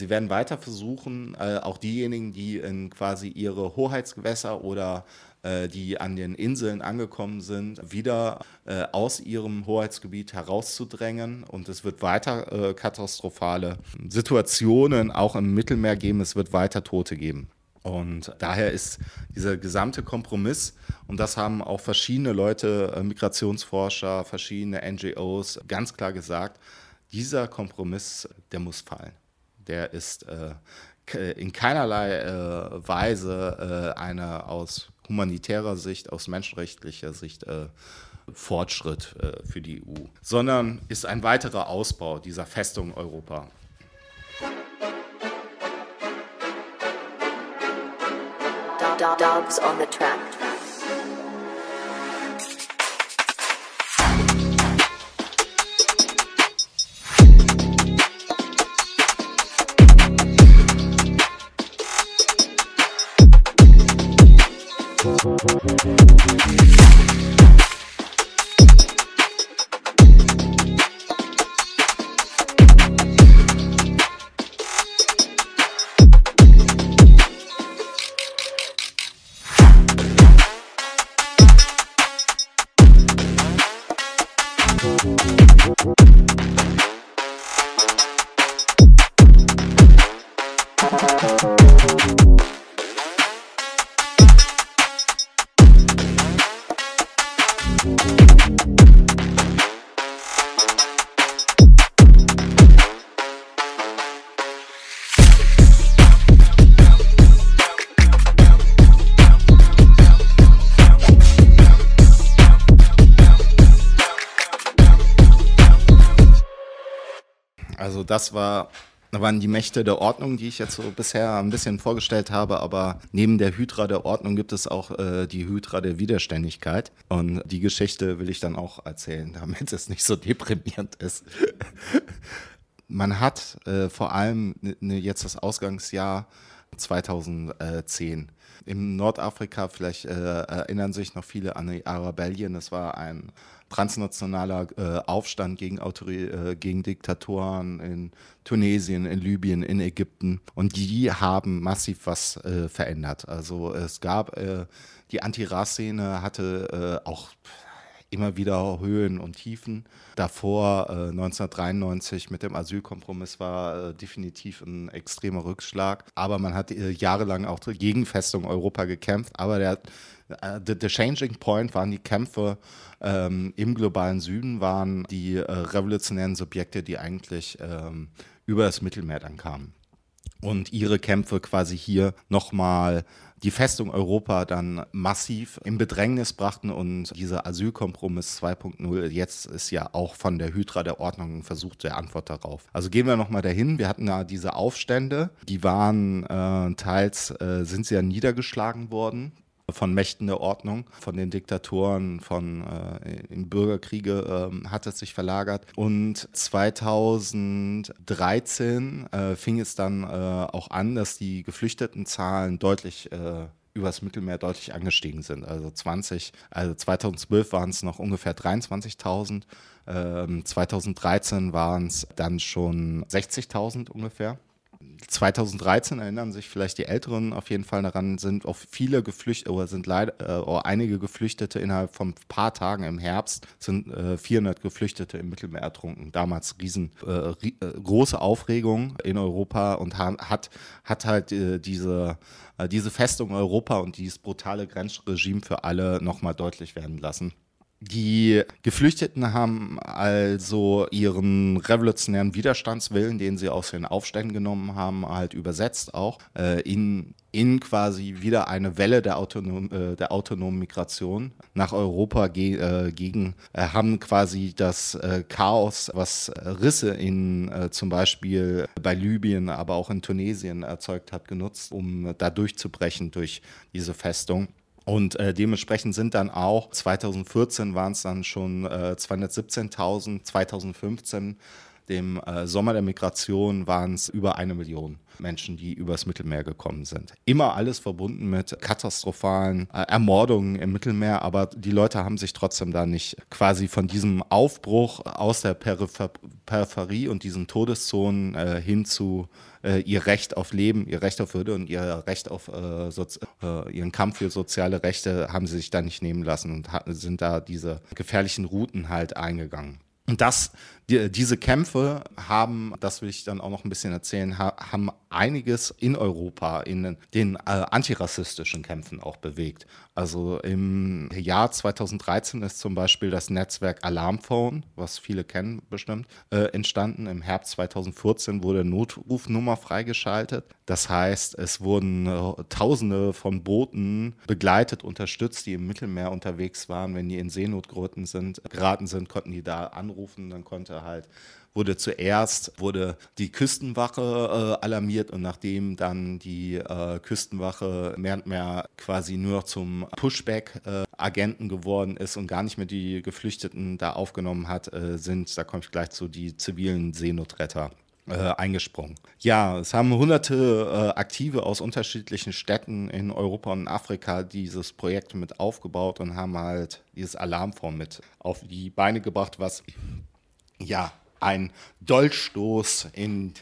Sie werden weiter versuchen, äh, auch diejenigen, die in quasi ihre Hoheitsgewässer oder äh, die an den Inseln angekommen sind, wieder äh, aus ihrem Hoheitsgebiet herauszudrängen. Und es wird weiter äh, katastrophale Situationen auch im Mittelmeer geben. Es wird weiter Tote geben. Und daher ist dieser gesamte Kompromiss, und das haben auch verschiedene Leute, äh, Migrationsforscher, verschiedene NGOs ganz klar gesagt, dieser Kompromiss, der muss fallen der ist äh, in keinerlei äh, Weise äh, eine aus humanitärer Sicht, aus menschenrechtlicher Sicht äh, Fortschritt äh, für die EU, sondern ist ein weiterer Ausbau dieser Festung Europa. Dogs on the track. Thank you. Das war, waren die Mächte der Ordnung, die ich jetzt so bisher ein bisschen vorgestellt habe, aber neben der Hydra der Ordnung gibt es auch äh, die Hydra der Widerständigkeit. Und die Geschichte will ich dann auch erzählen, damit es nicht so deprimierend ist. Man hat äh, vor allem ne, jetzt das Ausgangsjahr 2010. In Nordafrika, vielleicht äh, erinnern sich noch viele an die Arabellien, das war ein transnationaler äh, Aufstand gegen, äh, gegen Diktatoren in Tunesien, in Libyen, in Ägypten. Und die haben massiv was äh, verändert. Also es gab, äh, die Anti-Ras-Szene hatte äh, auch immer wieder Höhen und Tiefen. Davor, äh, 1993 mit dem Asylkompromiss, war äh, definitiv ein extremer Rückschlag. Aber man hat äh, jahrelang auch gegen Festung Europa gekämpft. Aber der, äh, the, the Changing Point waren die Kämpfe ähm, im globalen Süden, waren die äh, revolutionären Subjekte, die eigentlich ähm, über das Mittelmeer dann kamen. Und ihre Kämpfe quasi hier nochmal die Festung Europa dann massiv in Bedrängnis brachten und dieser Asylkompromiss 2.0 jetzt ist ja auch von der Hydra der Ordnung ein Versuch der Antwort darauf. Also gehen wir nochmal dahin. Wir hatten da diese Aufstände, die waren äh, teils, äh, sind sie ja niedergeschlagen worden von Mächten der Ordnung, von den Diktatoren, von äh, in Bürgerkriege äh, hat es sich verlagert. Und 2013 äh, fing es dann äh, auch an, dass die Geflüchtetenzahlen deutlich äh, übers Mittelmeer deutlich angestiegen sind. Also 20, also 2012 waren es noch ungefähr 23.000. Ähm, 2013 waren es dann schon 60.000 ungefähr. 2013 erinnern sich vielleicht die Älteren auf jeden Fall daran, sind auch viele Geflüchtete oder sind leider äh, oder einige Geflüchtete innerhalb von ein paar Tagen im Herbst sind äh, 400 Geflüchtete im Mittelmeer ertrunken. Damals riesen äh, äh, große Aufregung in Europa und ha hat hat halt äh, diese äh, diese Festung Europa und dieses brutale Grenzregime für alle nochmal deutlich werden lassen. Die Geflüchteten haben also ihren revolutionären Widerstandswillen, den sie aus den Aufständen genommen haben, halt übersetzt auch äh, in, in quasi wieder eine Welle der, autonom, äh, der autonomen Migration nach Europa ge äh, gegen, äh, haben quasi das äh, Chaos, was Risse in äh, zum Beispiel bei Libyen, aber auch in Tunesien erzeugt hat, genutzt, um da durchzubrechen durch diese Festung. Und äh, dementsprechend sind dann auch 2014 waren es dann schon äh, 217.000, 2015 dem äh, Sommer der Migration waren es über eine Million Menschen, die übers Mittelmeer gekommen sind. Immer alles verbunden mit katastrophalen äh, Ermordungen im Mittelmeer, aber die Leute haben sich trotzdem da nicht quasi von diesem Aufbruch aus der Peripher Peripherie und diesen Todeszonen äh, hin zu äh, ihr Recht auf Leben, ihr Recht auf Würde und ihr Recht auf äh, äh, ihren Kampf für soziale Rechte haben sie sich da nicht nehmen lassen und sind da diese gefährlichen Routen halt eingegangen. Und das, die, diese Kämpfe haben, das will ich dann auch noch ein bisschen erzählen, ha, haben einiges in Europa in den äh, antirassistischen Kämpfen auch bewegt. Also im Jahr 2013 ist zum Beispiel das Netzwerk Alarmphone, was viele kennen bestimmt, äh, entstanden. Im Herbst 2014 wurde Notrufnummer freigeschaltet. Das heißt, es wurden äh, Tausende von Booten begleitet, unterstützt, die im Mittelmeer unterwegs waren. Wenn die in Seenot sind, geraten sind, konnten die da anrufen. Dann konnte halt wurde zuerst wurde die Küstenwache äh, alarmiert und nachdem dann die äh, Küstenwache mehr und mehr quasi nur zum Pushback-Agenten äh, geworden ist und gar nicht mehr die Geflüchteten da aufgenommen hat, äh, sind, da komme ich gleich zu, die zivilen Seenotretter äh, eingesprungen. Ja, es haben hunderte äh, Aktive aus unterschiedlichen Städten in Europa und Afrika dieses Projekt mit aufgebaut und haben halt dieses Alarmform mit auf die Beine gebracht, was ja ein Dolchstoß in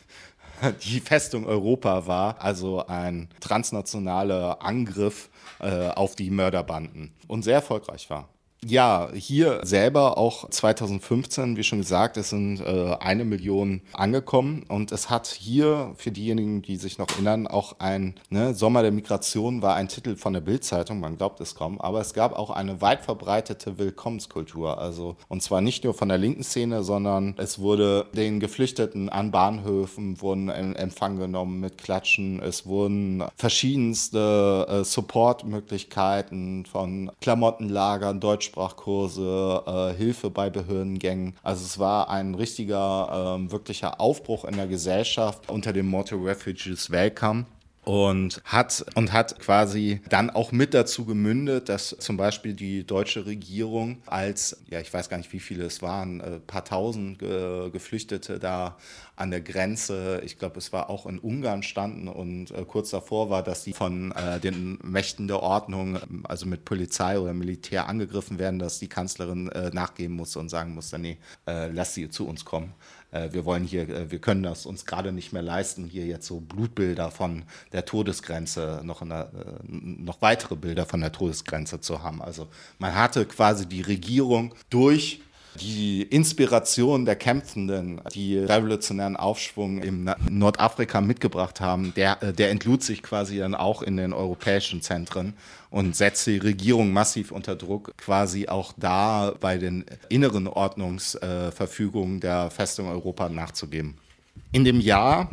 die Festung Europa war, also ein transnationaler Angriff äh, auf die Mörderbanden und sehr erfolgreich war. Ja, hier selber auch 2015, wie schon gesagt, es sind äh, eine Million angekommen. Und es hat hier für diejenigen, die sich noch erinnern, auch ein ne, Sommer der Migration war ein Titel von der Bildzeitung, man glaubt es kaum, aber es gab auch eine weit verbreitete Willkommenskultur, also und zwar nicht nur von der linken Szene, sondern es wurde den Geflüchteten an Bahnhöfen wurden in Empfang genommen mit Klatschen, es wurden verschiedenste äh, Supportmöglichkeiten von Klamottenlagern, Deutsch Deutschsprachkurse, äh, Hilfe bei Behördengängen. Also es war ein richtiger, äh, wirklicher Aufbruch in der Gesellschaft unter dem Motto Refugees Welcome und hat und hat quasi dann auch mit dazu gemündet, dass zum Beispiel die deutsche Regierung als ja ich weiß gar nicht wie viele es waren, ein äh, paar tausend äh, Geflüchtete da an der Grenze, ich glaube es war auch in Ungarn standen und äh, kurz davor war, dass die von äh, den Mächten der Ordnung, also mit Polizei oder Militär angegriffen werden, dass die Kanzlerin äh, nachgeben musste und sagen musste, nee, äh, lass sie zu uns kommen äh, wir wollen hier, äh, wir können das uns gerade nicht mehr leisten, hier jetzt so Blutbilder von der Todesgrenze, noch, der, äh, noch weitere Bilder von der Todesgrenze zu haben. Also man hatte quasi die Regierung durch die Inspiration der Kämpfenden, die revolutionären Aufschwung im Nordafrika mitgebracht haben, der, der entlud sich quasi dann auch in den europäischen Zentren und setzte die Regierung massiv unter Druck, quasi auch da bei den inneren Ordnungsverfügungen der Festung Europa nachzugeben. In dem Jahr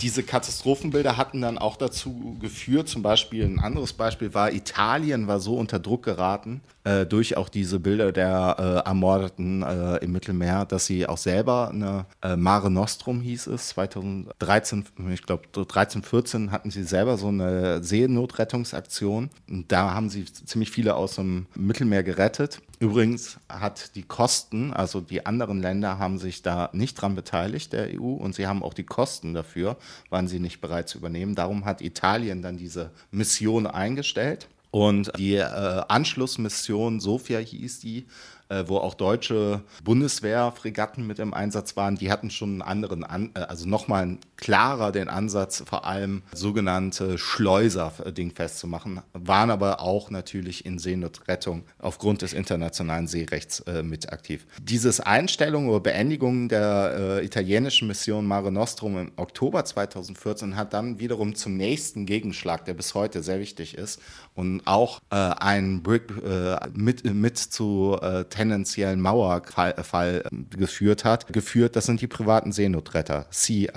diese Katastrophenbilder hatten dann auch dazu geführt, zum Beispiel ein anderes Beispiel war, Italien war so unter Druck geraten äh, durch auch diese Bilder der äh, Ermordeten äh, im Mittelmeer, dass sie auch selber eine äh, Mare Nostrum hieß es, 2013, ich glaube 13, 14 hatten sie selber so eine Seenotrettungsaktion. Und da haben sie ziemlich viele aus dem Mittelmeer gerettet. Übrigens hat die Kosten, also die anderen Länder haben sich da nicht dran beteiligt, der EU, und sie haben auch die Kosten dafür, waren sie nicht bereit zu übernehmen. Darum hat Italien dann diese Mission eingestellt. Und die äh, Anschlussmission, Sofia hieß die, äh, wo auch deutsche Bundeswehrfregatten mit im Einsatz waren, die hatten schon einen anderen, An äh, also nochmal klarer den Ansatz, vor allem sogenannte Schleuser-Ding festzumachen, waren aber auch natürlich in Seenotrettung aufgrund des internationalen Seerechts äh, mit aktiv. Dieses Einstellung oder Beendigung der äh, italienischen Mission Mare Nostrum im Oktober 2014 hat dann wiederum zum nächsten Gegenschlag, der bis heute sehr wichtig ist und auch äh, ein Brick äh, mit, mit zu äh, tendenziellen Mauerfall äh, geführt hat, geführt. Das sind die privaten Seenotretter, CI,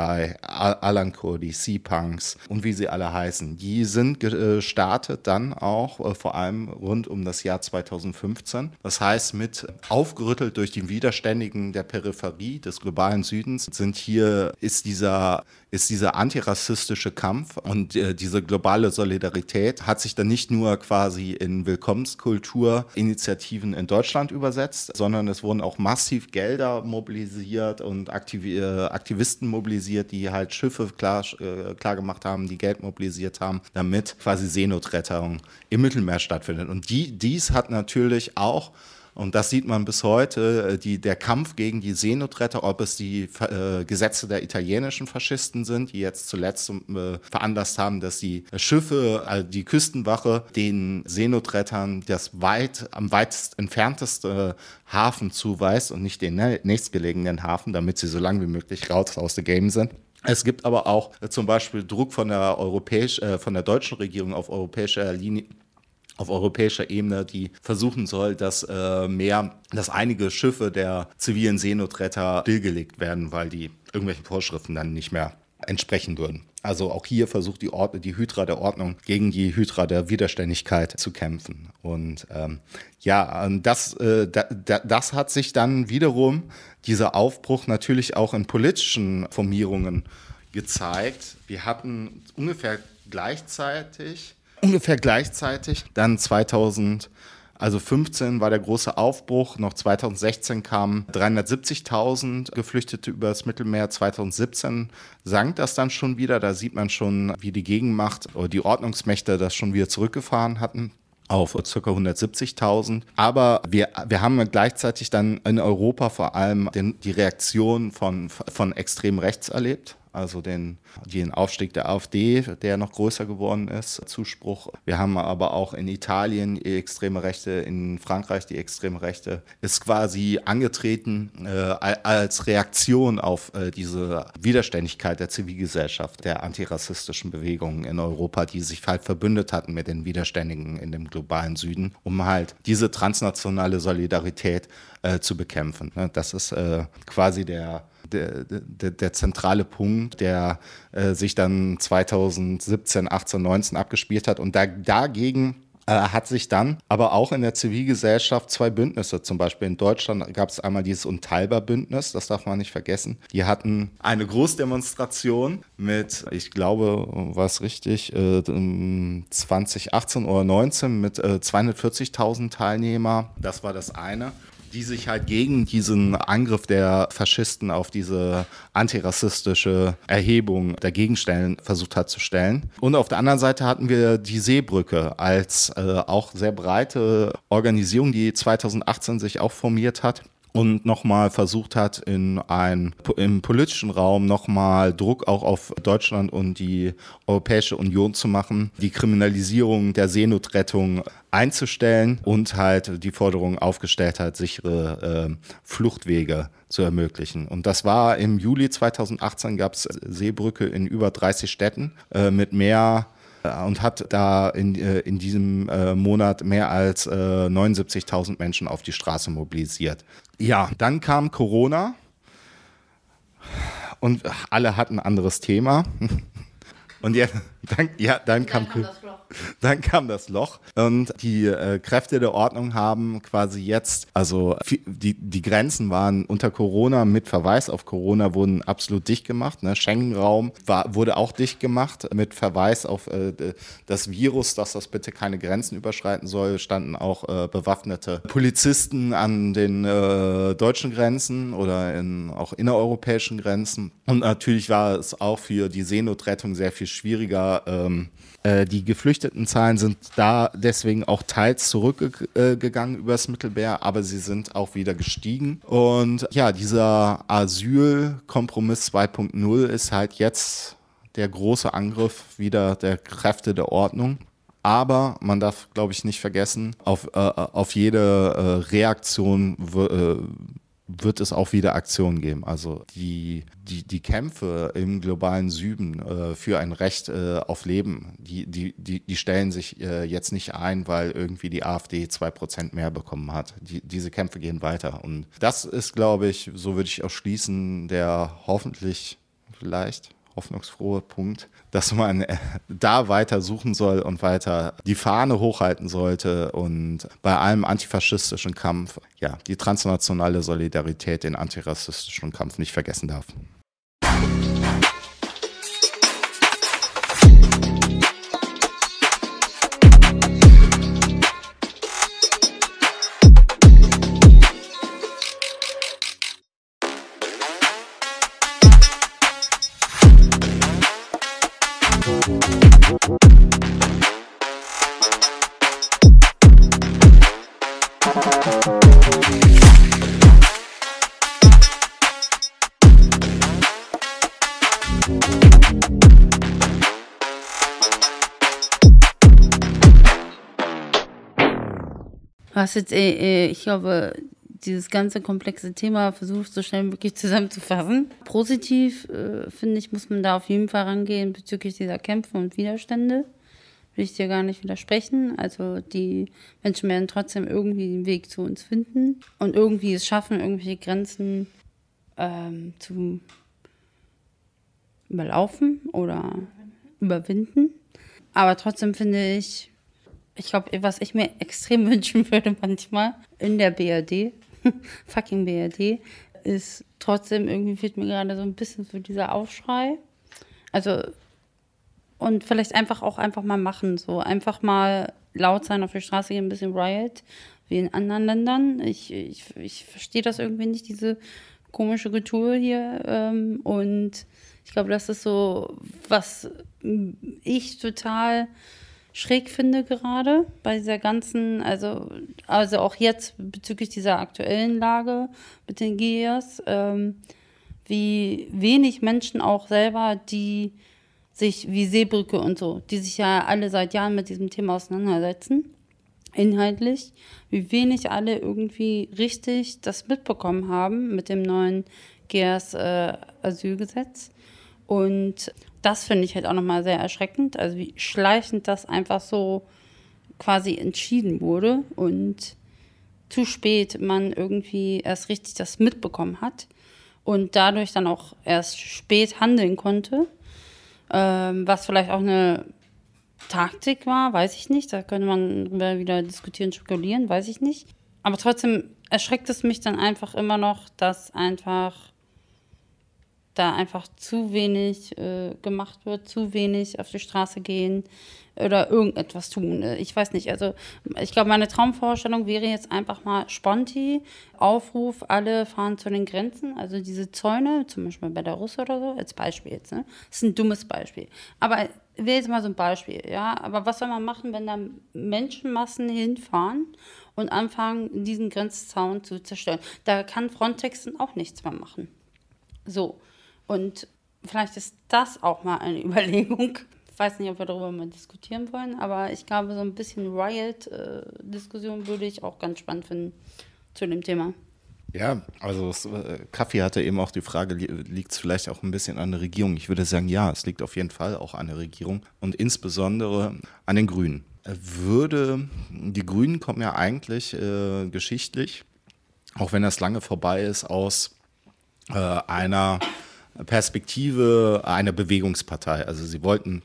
Alanco, die Sea-Punks und wie sie alle heißen. Die sind gestartet dann auch äh, vor allem rund um das Jahr 2015. Das heißt, mit aufgerüttelt durch die Widerständigen der Peripherie des globalen Südens sind hier, ist dieser, ist dieser antirassistische Kampf und äh, diese globale Solidarität hat sich dann nicht nur quasi in Willkommenskulturinitiativen in Deutschland übersetzt, übersetzt, sondern es wurden auch massiv Gelder mobilisiert und Aktiv äh, Aktivisten mobilisiert, die halt Schiffe klar, äh, klar gemacht haben, die Geld mobilisiert haben, damit quasi Seenotrettung im Mittelmeer stattfindet. Und die, dies hat natürlich auch und das sieht man bis heute, äh, die, der Kampf gegen die Seenotretter, ob es die äh, Gesetze der italienischen Faschisten sind, die jetzt zuletzt äh, veranlasst haben, dass die Schiffe, also die Küstenwache, den Seenotrettern das weit, am weitest entfernteste Hafen zuweist und nicht den nächstgelegenen Hafen, damit sie so lange wie möglich raus aus dem Game sind. Es gibt aber auch äh, zum Beispiel Druck von der, europäisch, äh, von der deutschen Regierung auf europäischer Linie, auf europäischer Ebene, die versuchen soll, dass äh, mehr, dass einige Schiffe der zivilen Seenotretter stillgelegt werden, weil die irgendwelchen Vorschriften dann nicht mehr entsprechen würden. Also auch hier versucht die, Ord die Hydra der Ordnung gegen die Hydra der Widerständigkeit zu kämpfen. Und ähm, ja, das, äh, da, da, das hat sich dann wiederum, dieser Aufbruch natürlich auch in politischen Formierungen gezeigt. Wir hatten ungefähr gleichzeitig ungefähr gleichzeitig dann 2000 Also 15 war der große Aufbruch, noch 2016 kamen 370.000 Geflüchtete über das Mittelmeer, 2017 sank das dann schon wieder. Da sieht man schon, wie die Gegenmacht oder die Ordnungsmächte das schon wieder zurückgefahren hatten auf ca. 170.000. Aber wir, wir haben gleichzeitig dann in Europa vor allem den, die Reaktion von, von extrem rechts erlebt also den, den Aufstieg der AfD, der noch größer geworden ist, Zuspruch. Wir haben aber auch in Italien die extreme Rechte, in Frankreich die extreme Rechte, ist quasi angetreten äh, als Reaktion auf äh, diese Widerständigkeit der Zivilgesellschaft, der antirassistischen Bewegungen in Europa, die sich halt verbündet hatten mit den Widerständigen in dem globalen Süden, um halt diese transnationale Solidarität äh, zu bekämpfen. Ne? Das ist äh, quasi der der, der, der zentrale Punkt, der äh, sich dann 2017, 18, 19 abgespielt hat. Und da, dagegen äh, hat sich dann aber auch in der Zivilgesellschaft zwei Bündnisse, zum Beispiel in Deutschland gab es einmal dieses Unteilbar-Bündnis, das darf man nicht vergessen. Die hatten eine Großdemonstration mit, ich glaube, war es richtig, äh, 2018 oder 19 mit äh, 240.000 Teilnehmer. Das war das eine die sich halt gegen diesen Angriff der Faschisten auf diese antirassistische Erhebung dagegen stellen, versucht hat zu stellen. Und auf der anderen Seite hatten wir die Seebrücke als äh, auch sehr breite Organisation, die 2018 sich auch formiert hat und nochmal versucht hat, in ein, im politischen Raum nochmal Druck auch auf Deutschland und die Europäische Union zu machen, die Kriminalisierung der Seenotrettung einzustellen und halt die Forderung aufgestellt hat, sichere äh, Fluchtwege zu ermöglichen. Und das war im Juli 2018 gab es Seebrücke in über 30 Städten äh, mit mehr äh, und hat da in, äh, in diesem äh, Monat mehr als 79.000 Menschen auf die Straße mobilisiert. Ja, dann kam Corona und alle hatten ein anderes Thema. Und ja, dann, ja, dann, dann kam, kam dann kam das Loch. Und die äh, Kräfte der Ordnung haben quasi jetzt, also die, die Grenzen waren unter Corona mit Verweis auf Corona wurden absolut dicht gemacht. Ne? Schengen-Raum wurde auch dicht gemacht mit Verweis auf äh, das Virus, dass das bitte keine Grenzen überschreiten soll. Standen auch äh, bewaffnete Polizisten an den äh, deutschen Grenzen oder in auch innereuropäischen Grenzen. Und natürlich war es auch für die Seenotrettung sehr viel schwieriger. Ähm, äh, die Geflüchtetenzahlen sind da deswegen auch teils zurückgegangen übers Mittelmeer, aber sie sind auch wieder gestiegen. Und ja, dieser Asylkompromiss 2.0 ist halt jetzt der große Angriff wieder der Kräfte der Ordnung. Aber man darf, glaube ich, nicht vergessen, auf, äh, auf jede äh, Reaktion äh, wird es auch wieder Aktionen geben. Also die, die, die Kämpfe im globalen Süden äh, für ein Recht äh, auf Leben, die, die, die, die stellen sich äh, jetzt nicht ein, weil irgendwie die AfD zwei Prozent mehr bekommen hat. Die, diese Kämpfe gehen weiter. Und das ist, glaube ich, so würde ich auch schließen, der hoffentlich vielleicht hoffnungsfrohe Punkt, dass man äh, da weiter suchen soll und weiter die Fahne hochhalten sollte und bei allem antifaschistischen Kampf, ja, die transnationale Solidarität, den antirassistischen Kampf nicht vergessen darf. Was jetzt, äh, ich glaube, dieses ganze komplexe Thema versucht so schnell wie möglich zusammenzufassen. Positiv, äh, finde ich, muss man da auf jeden Fall rangehen bezüglich dieser Kämpfe und Widerstände. Will ich dir gar nicht widersprechen. Also die Menschen werden trotzdem irgendwie den Weg zu uns finden und irgendwie es schaffen, irgendwelche Grenzen ähm, zu überlaufen oder überwinden. Aber trotzdem finde ich, ich glaube, was ich mir extrem wünschen würde manchmal in der BRD, fucking BRD, ist trotzdem irgendwie fehlt mir gerade so ein bisschen so dieser Aufschrei. Also und vielleicht einfach auch einfach mal machen. So einfach mal laut sein auf der Straße gehen, ein bisschen Riot, wie in anderen Ländern. Ich, ich, ich verstehe das irgendwie nicht, diese komische Kultur hier. Ähm, und ich glaube, das ist so, was ich total schräg finde gerade bei dieser ganzen, also, also auch jetzt bezüglich dieser aktuellen Lage mit den GEAs, ähm, wie wenig Menschen auch selber, die sich wie Seebrücke und so, die sich ja alle seit Jahren mit diesem Thema auseinandersetzen, inhaltlich, wie wenig alle irgendwie richtig das mitbekommen haben mit dem neuen GEAS äh. Und das finde ich halt auch nochmal sehr erschreckend, also wie schleichend das einfach so quasi entschieden wurde und zu spät man irgendwie erst richtig das mitbekommen hat und dadurch dann auch erst spät handeln konnte, ähm, was vielleicht auch eine Taktik war, weiß ich nicht. Da könnte man wieder diskutieren, spekulieren, weiß ich nicht. Aber trotzdem erschreckt es mich dann einfach immer noch, dass einfach da einfach zu wenig äh, gemacht wird, zu wenig auf die Straße gehen oder irgendetwas tun. Ich weiß nicht, also ich glaube, meine Traumvorstellung wäre jetzt einfach mal Sponti, Aufruf, alle fahren zu den Grenzen, also diese Zäune, zum Beispiel Belarus oder so, als Beispiel jetzt. Ne? Das ist ein dummes Beispiel. Aber wäre jetzt mal so ein Beispiel, ja. Aber was soll man machen, wenn da Menschenmassen hinfahren und anfangen, diesen Grenzzaun zu zerstören? Da kann Frontex dann auch nichts mehr machen. So. Und vielleicht ist das auch mal eine Überlegung. Ich weiß nicht, ob wir darüber mal diskutieren wollen, aber ich glaube, so ein bisschen Riot-Diskussion würde ich auch ganz spannend finden zu dem Thema. Ja, also äh, Kaffee hatte eben auch die Frage, liegt es vielleicht auch ein bisschen an der Regierung? Ich würde sagen, ja, es liegt auf jeden Fall auch an der Regierung und insbesondere an den Grünen. Würde, die Grünen kommen ja eigentlich äh, geschichtlich, auch wenn das lange vorbei ist, aus äh, einer Perspektive einer Bewegungspartei. Also sie wollten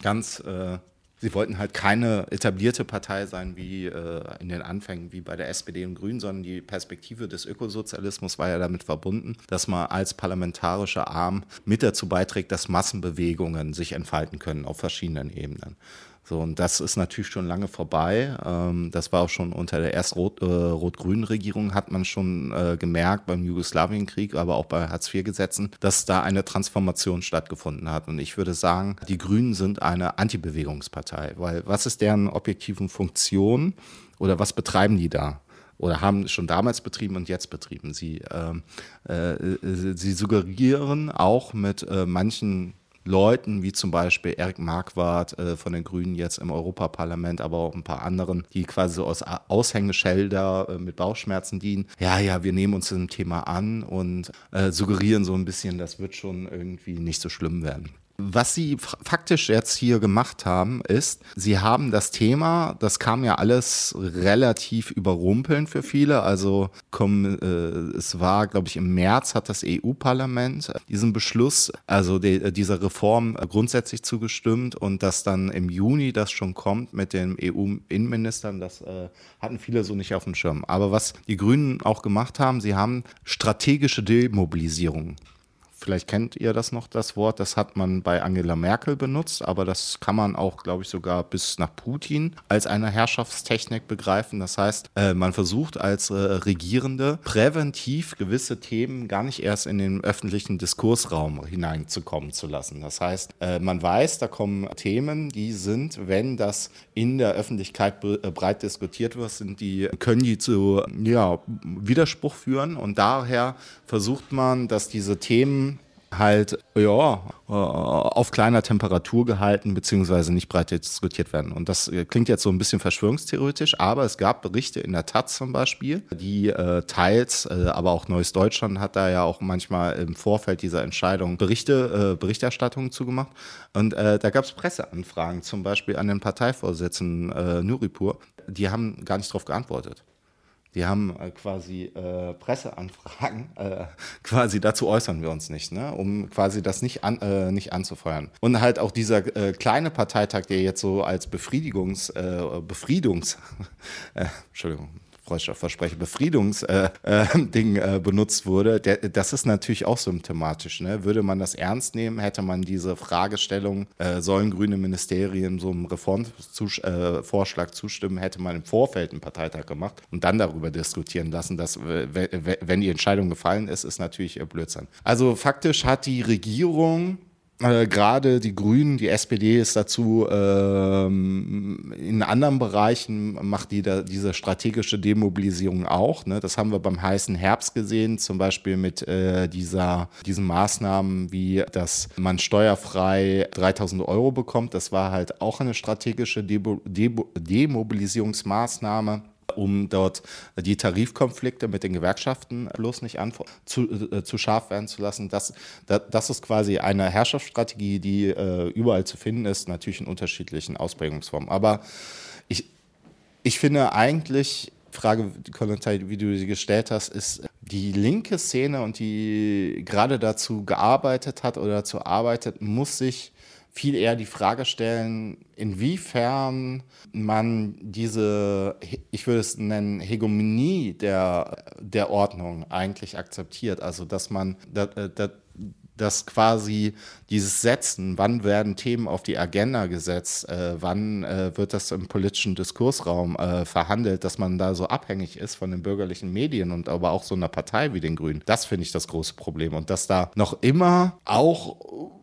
ganz, äh, sie wollten halt keine etablierte Partei sein wie äh, in den Anfängen wie bei der SPD und Grünen, sondern die Perspektive des Ökosozialismus war ja damit verbunden, dass man als parlamentarischer Arm mit dazu beiträgt, dass Massenbewegungen sich entfalten können auf verschiedenen Ebenen. So, und das ist natürlich schon lange vorbei. Ähm, das war auch schon unter der erst Rot, äh, rot-grünen Regierung hat man schon äh, gemerkt beim Jugoslawienkrieg, aber auch bei Hartz-IV-Gesetzen, dass da eine Transformation stattgefunden hat. Und ich würde sagen, die Grünen sind eine Antibewegungspartei, weil was ist deren objektiven Funktion oder was betreiben die da? oder haben schon damals betrieben und jetzt betrieben. Sie, äh, äh, sie suggerieren auch mit äh, manchen Leuten, wie zum Beispiel Eric Marquardt äh, von den Grünen jetzt im Europaparlament, aber auch ein paar anderen, die quasi so aus Aushängeschilder äh, mit Bauchschmerzen dienen. Ja, ja, wir nehmen uns dem Thema an und äh, suggerieren so ein bisschen, das wird schon irgendwie nicht so schlimm werden. Was Sie faktisch jetzt hier gemacht haben, ist, Sie haben das Thema, das kam ja alles relativ überrumpeln für viele. Also komm, äh, es war, glaube ich, im März hat das EU-Parlament diesen Beschluss, also de, dieser Reform grundsätzlich zugestimmt und dass dann im Juni das schon kommt mit den EU-Innenministern, das äh, hatten viele so nicht auf dem Schirm. Aber was die Grünen auch gemacht haben, sie haben strategische Demobilisierung Vielleicht kennt ihr das noch, das Wort. Das hat man bei Angela Merkel benutzt, aber das kann man auch, glaube ich, sogar bis nach Putin als eine Herrschaftstechnik begreifen. Das heißt, äh, man versucht als äh, Regierende präventiv gewisse Themen gar nicht erst in den öffentlichen Diskursraum hineinzukommen zu lassen. Das heißt, äh, man weiß, da kommen Themen, die sind, wenn das in der Öffentlichkeit breit diskutiert wird, sind die, können die zu ja, Widerspruch führen und daher versucht man, dass diese Themen halt ja äh, auf kleiner Temperatur gehalten beziehungsweise nicht breit diskutiert werden. Und das äh, klingt jetzt so ein bisschen verschwörungstheoretisch, aber es gab Berichte in der Taz zum Beispiel, die äh, teils, äh, aber auch Neues Deutschland hat da ja auch manchmal im Vorfeld dieser Entscheidung Berichte, äh, Berichterstattungen zugemacht. Und äh, da gab es Presseanfragen zum Beispiel an den Parteivorsitzenden Nuripur. Die haben gar nicht darauf geantwortet. Die haben äh, quasi äh, Presseanfragen, äh, quasi dazu äußern wir uns nicht, ne? um quasi das nicht, an, äh, nicht anzufeuern. Und halt auch dieser äh, kleine Parteitag, der jetzt so als Befriedigungs, äh, Befriedungs, Entschuldigung, Versprecher, Befriedungsding äh, äh, äh, benutzt wurde, der, das ist natürlich auch symptomatisch. Ne? Würde man das ernst nehmen, hätte man diese Fragestellung, äh, sollen grüne Ministerien so einem Reformvorschlag zustimmen, hätte man im Vorfeld einen Parteitag gemacht und dann darüber diskutieren lassen. Dass, wenn die Entscheidung gefallen ist, ist natürlich Blödsinn. Also faktisch hat die Regierung äh, gerade die Grünen, die SPD ist dazu ähm, in anderen Bereichen macht die da, diese strategische Demobilisierung auch. Ne? Das haben wir beim heißen Herbst gesehen, zum Beispiel mit äh, dieser, diesen Maßnahmen, wie dass man steuerfrei 3000 Euro bekommt. Das war halt auch eine strategische Demo Demo Demobilisierungsmaßnahme um dort die Tarifkonflikte mit den Gewerkschaften bloß nicht zu, äh, zu scharf werden zu lassen. Das, das, das, ist quasi eine Herrschaftsstrategie, die äh, überall zu finden ist, natürlich in unterschiedlichen Ausprägungsformen. Aber ich, ich finde eigentlich, Frage, wie du sie gestellt hast, ist die linke Szene und die gerade dazu gearbeitet hat oder dazu arbeitet, muss sich viel eher die Frage stellen, inwiefern man diese, ich würde es nennen, Hegemonie der, der Ordnung eigentlich akzeptiert. Also, dass man, dass, äh, dass quasi dieses Setzen, wann werden Themen auf die Agenda gesetzt, äh, wann äh, wird das im politischen Diskursraum verhandelt, dass man da so abhängig ist von den bürgerlichen Medien und aber auch so einer Partei wie den Grünen. Das finde ich das große Problem. Und dass da noch immer auch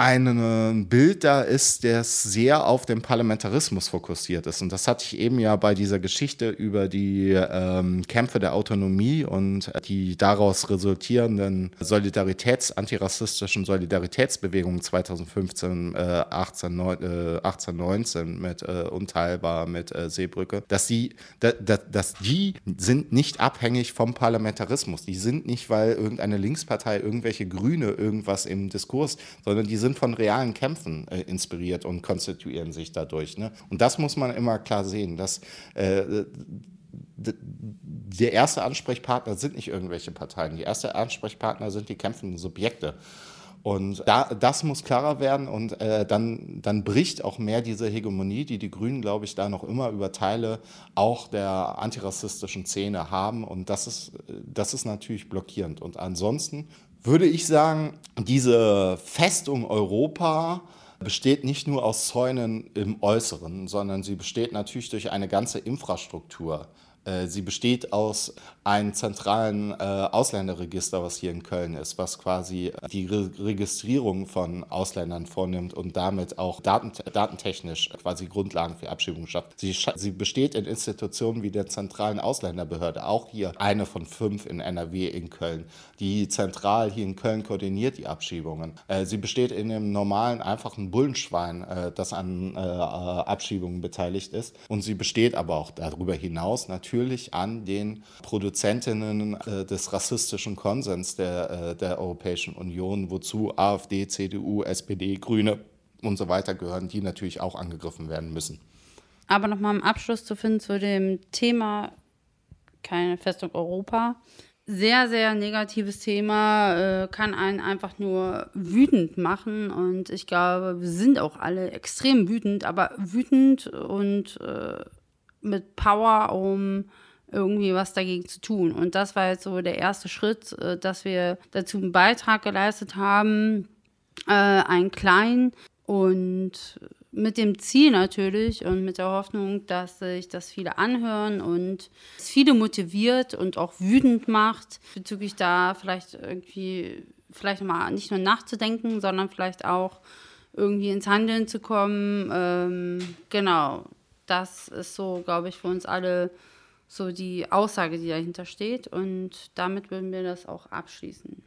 ein Bild da ist, der sehr auf den Parlamentarismus fokussiert ist. Und das hatte ich eben ja bei dieser Geschichte über die ähm, Kämpfe der Autonomie und die daraus resultierenden Solidaritäts-, antirassistischen Solidaritätsbewegungen 2015, äh, 18, äh, 18, 19 mit äh, Unteilbar, mit äh, Seebrücke, dass die, da, da, dass die sind nicht abhängig vom Parlamentarismus. Die sind nicht, weil irgendeine Linkspartei, irgendwelche Grüne irgendwas im Diskurs, sondern die sind sind von realen Kämpfen äh, inspiriert und konstituieren sich dadurch. Ne? Und das muss man immer klar sehen, dass äh, der erste Ansprechpartner sind nicht irgendwelche Parteien. Die erste Ansprechpartner sind die kämpfenden Subjekte. Und da, das muss klarer werden und äh, dann, dann bricht auch mehr diese Hegemonie, die die Grünen, glaube ich, da noch immer über Teile auch der antirassistischen Szene haben. Und das ist, das ist natürlich blockierend. Und ansonsten würde ich sagen, diese Festung Europa besteht nicht nur aus Zäunen im Äußeren, sondern sie besteht natürlich durch eine ganze Infrastruktur. Äh, sie besteht aus einem zentralen äh, Ausländerregister, was hier in Köln ist, was quasi die Re Registrierung von Ausländern vornimmt und damit auch datent datentechnisch quasi Grundlagen für Abschiebung schafft. Sie, sie besteht in Institutionen wie der zentralen Ausländerbehörde, auch hier eine von fünf in NRW in Köln, die zentral hier in Köln koordiniert die Abschiebungen. Äh, sie besteht in einem normalen, einfachen Bullenschwein, äh, das an äh, Abschiebungen beteiligt ist. Und sie besteht aber auch darüber hinaus natürlich natürlich an den Produzentinnen äh, des rassistischen Konsens der, äh, der Europäischen Union, wozu AfD, CDU, SPD, Grüne und so weiter gehören, die natürlich auch angegriffen werden müssen. Aber nochmal im Abschluss zu finden zu dem Thema keine Festung Europa. Sehr, sehr negatives Thema, äh, kann einen einfach nur wütend machen. Und ich glaube, wir sind auch alle extrem wütend, aber wütend und äh, mit Power, um irgendwie was dagegen zu tun. Und das war jetzt so der erste Schritt, äh, dass wir dazu einen Beitrag geleistet haben, äh, einen kleinen und mit dem Ziel natürlich und mit der Hoffnung, dass sich das viele anhören und es viele motiviert und auch wütend macht, bezüglich da vielleicht irgendwie, vielleicht mal nicht nur nachzudenken, sondern vielleicht auch irgendwie ins Handeln zu kommen. Ähm, genau, das ist so, glaube ich, für uns alle so die Aussage, die dahinter steht. Und damit würden wir das auch abschließen.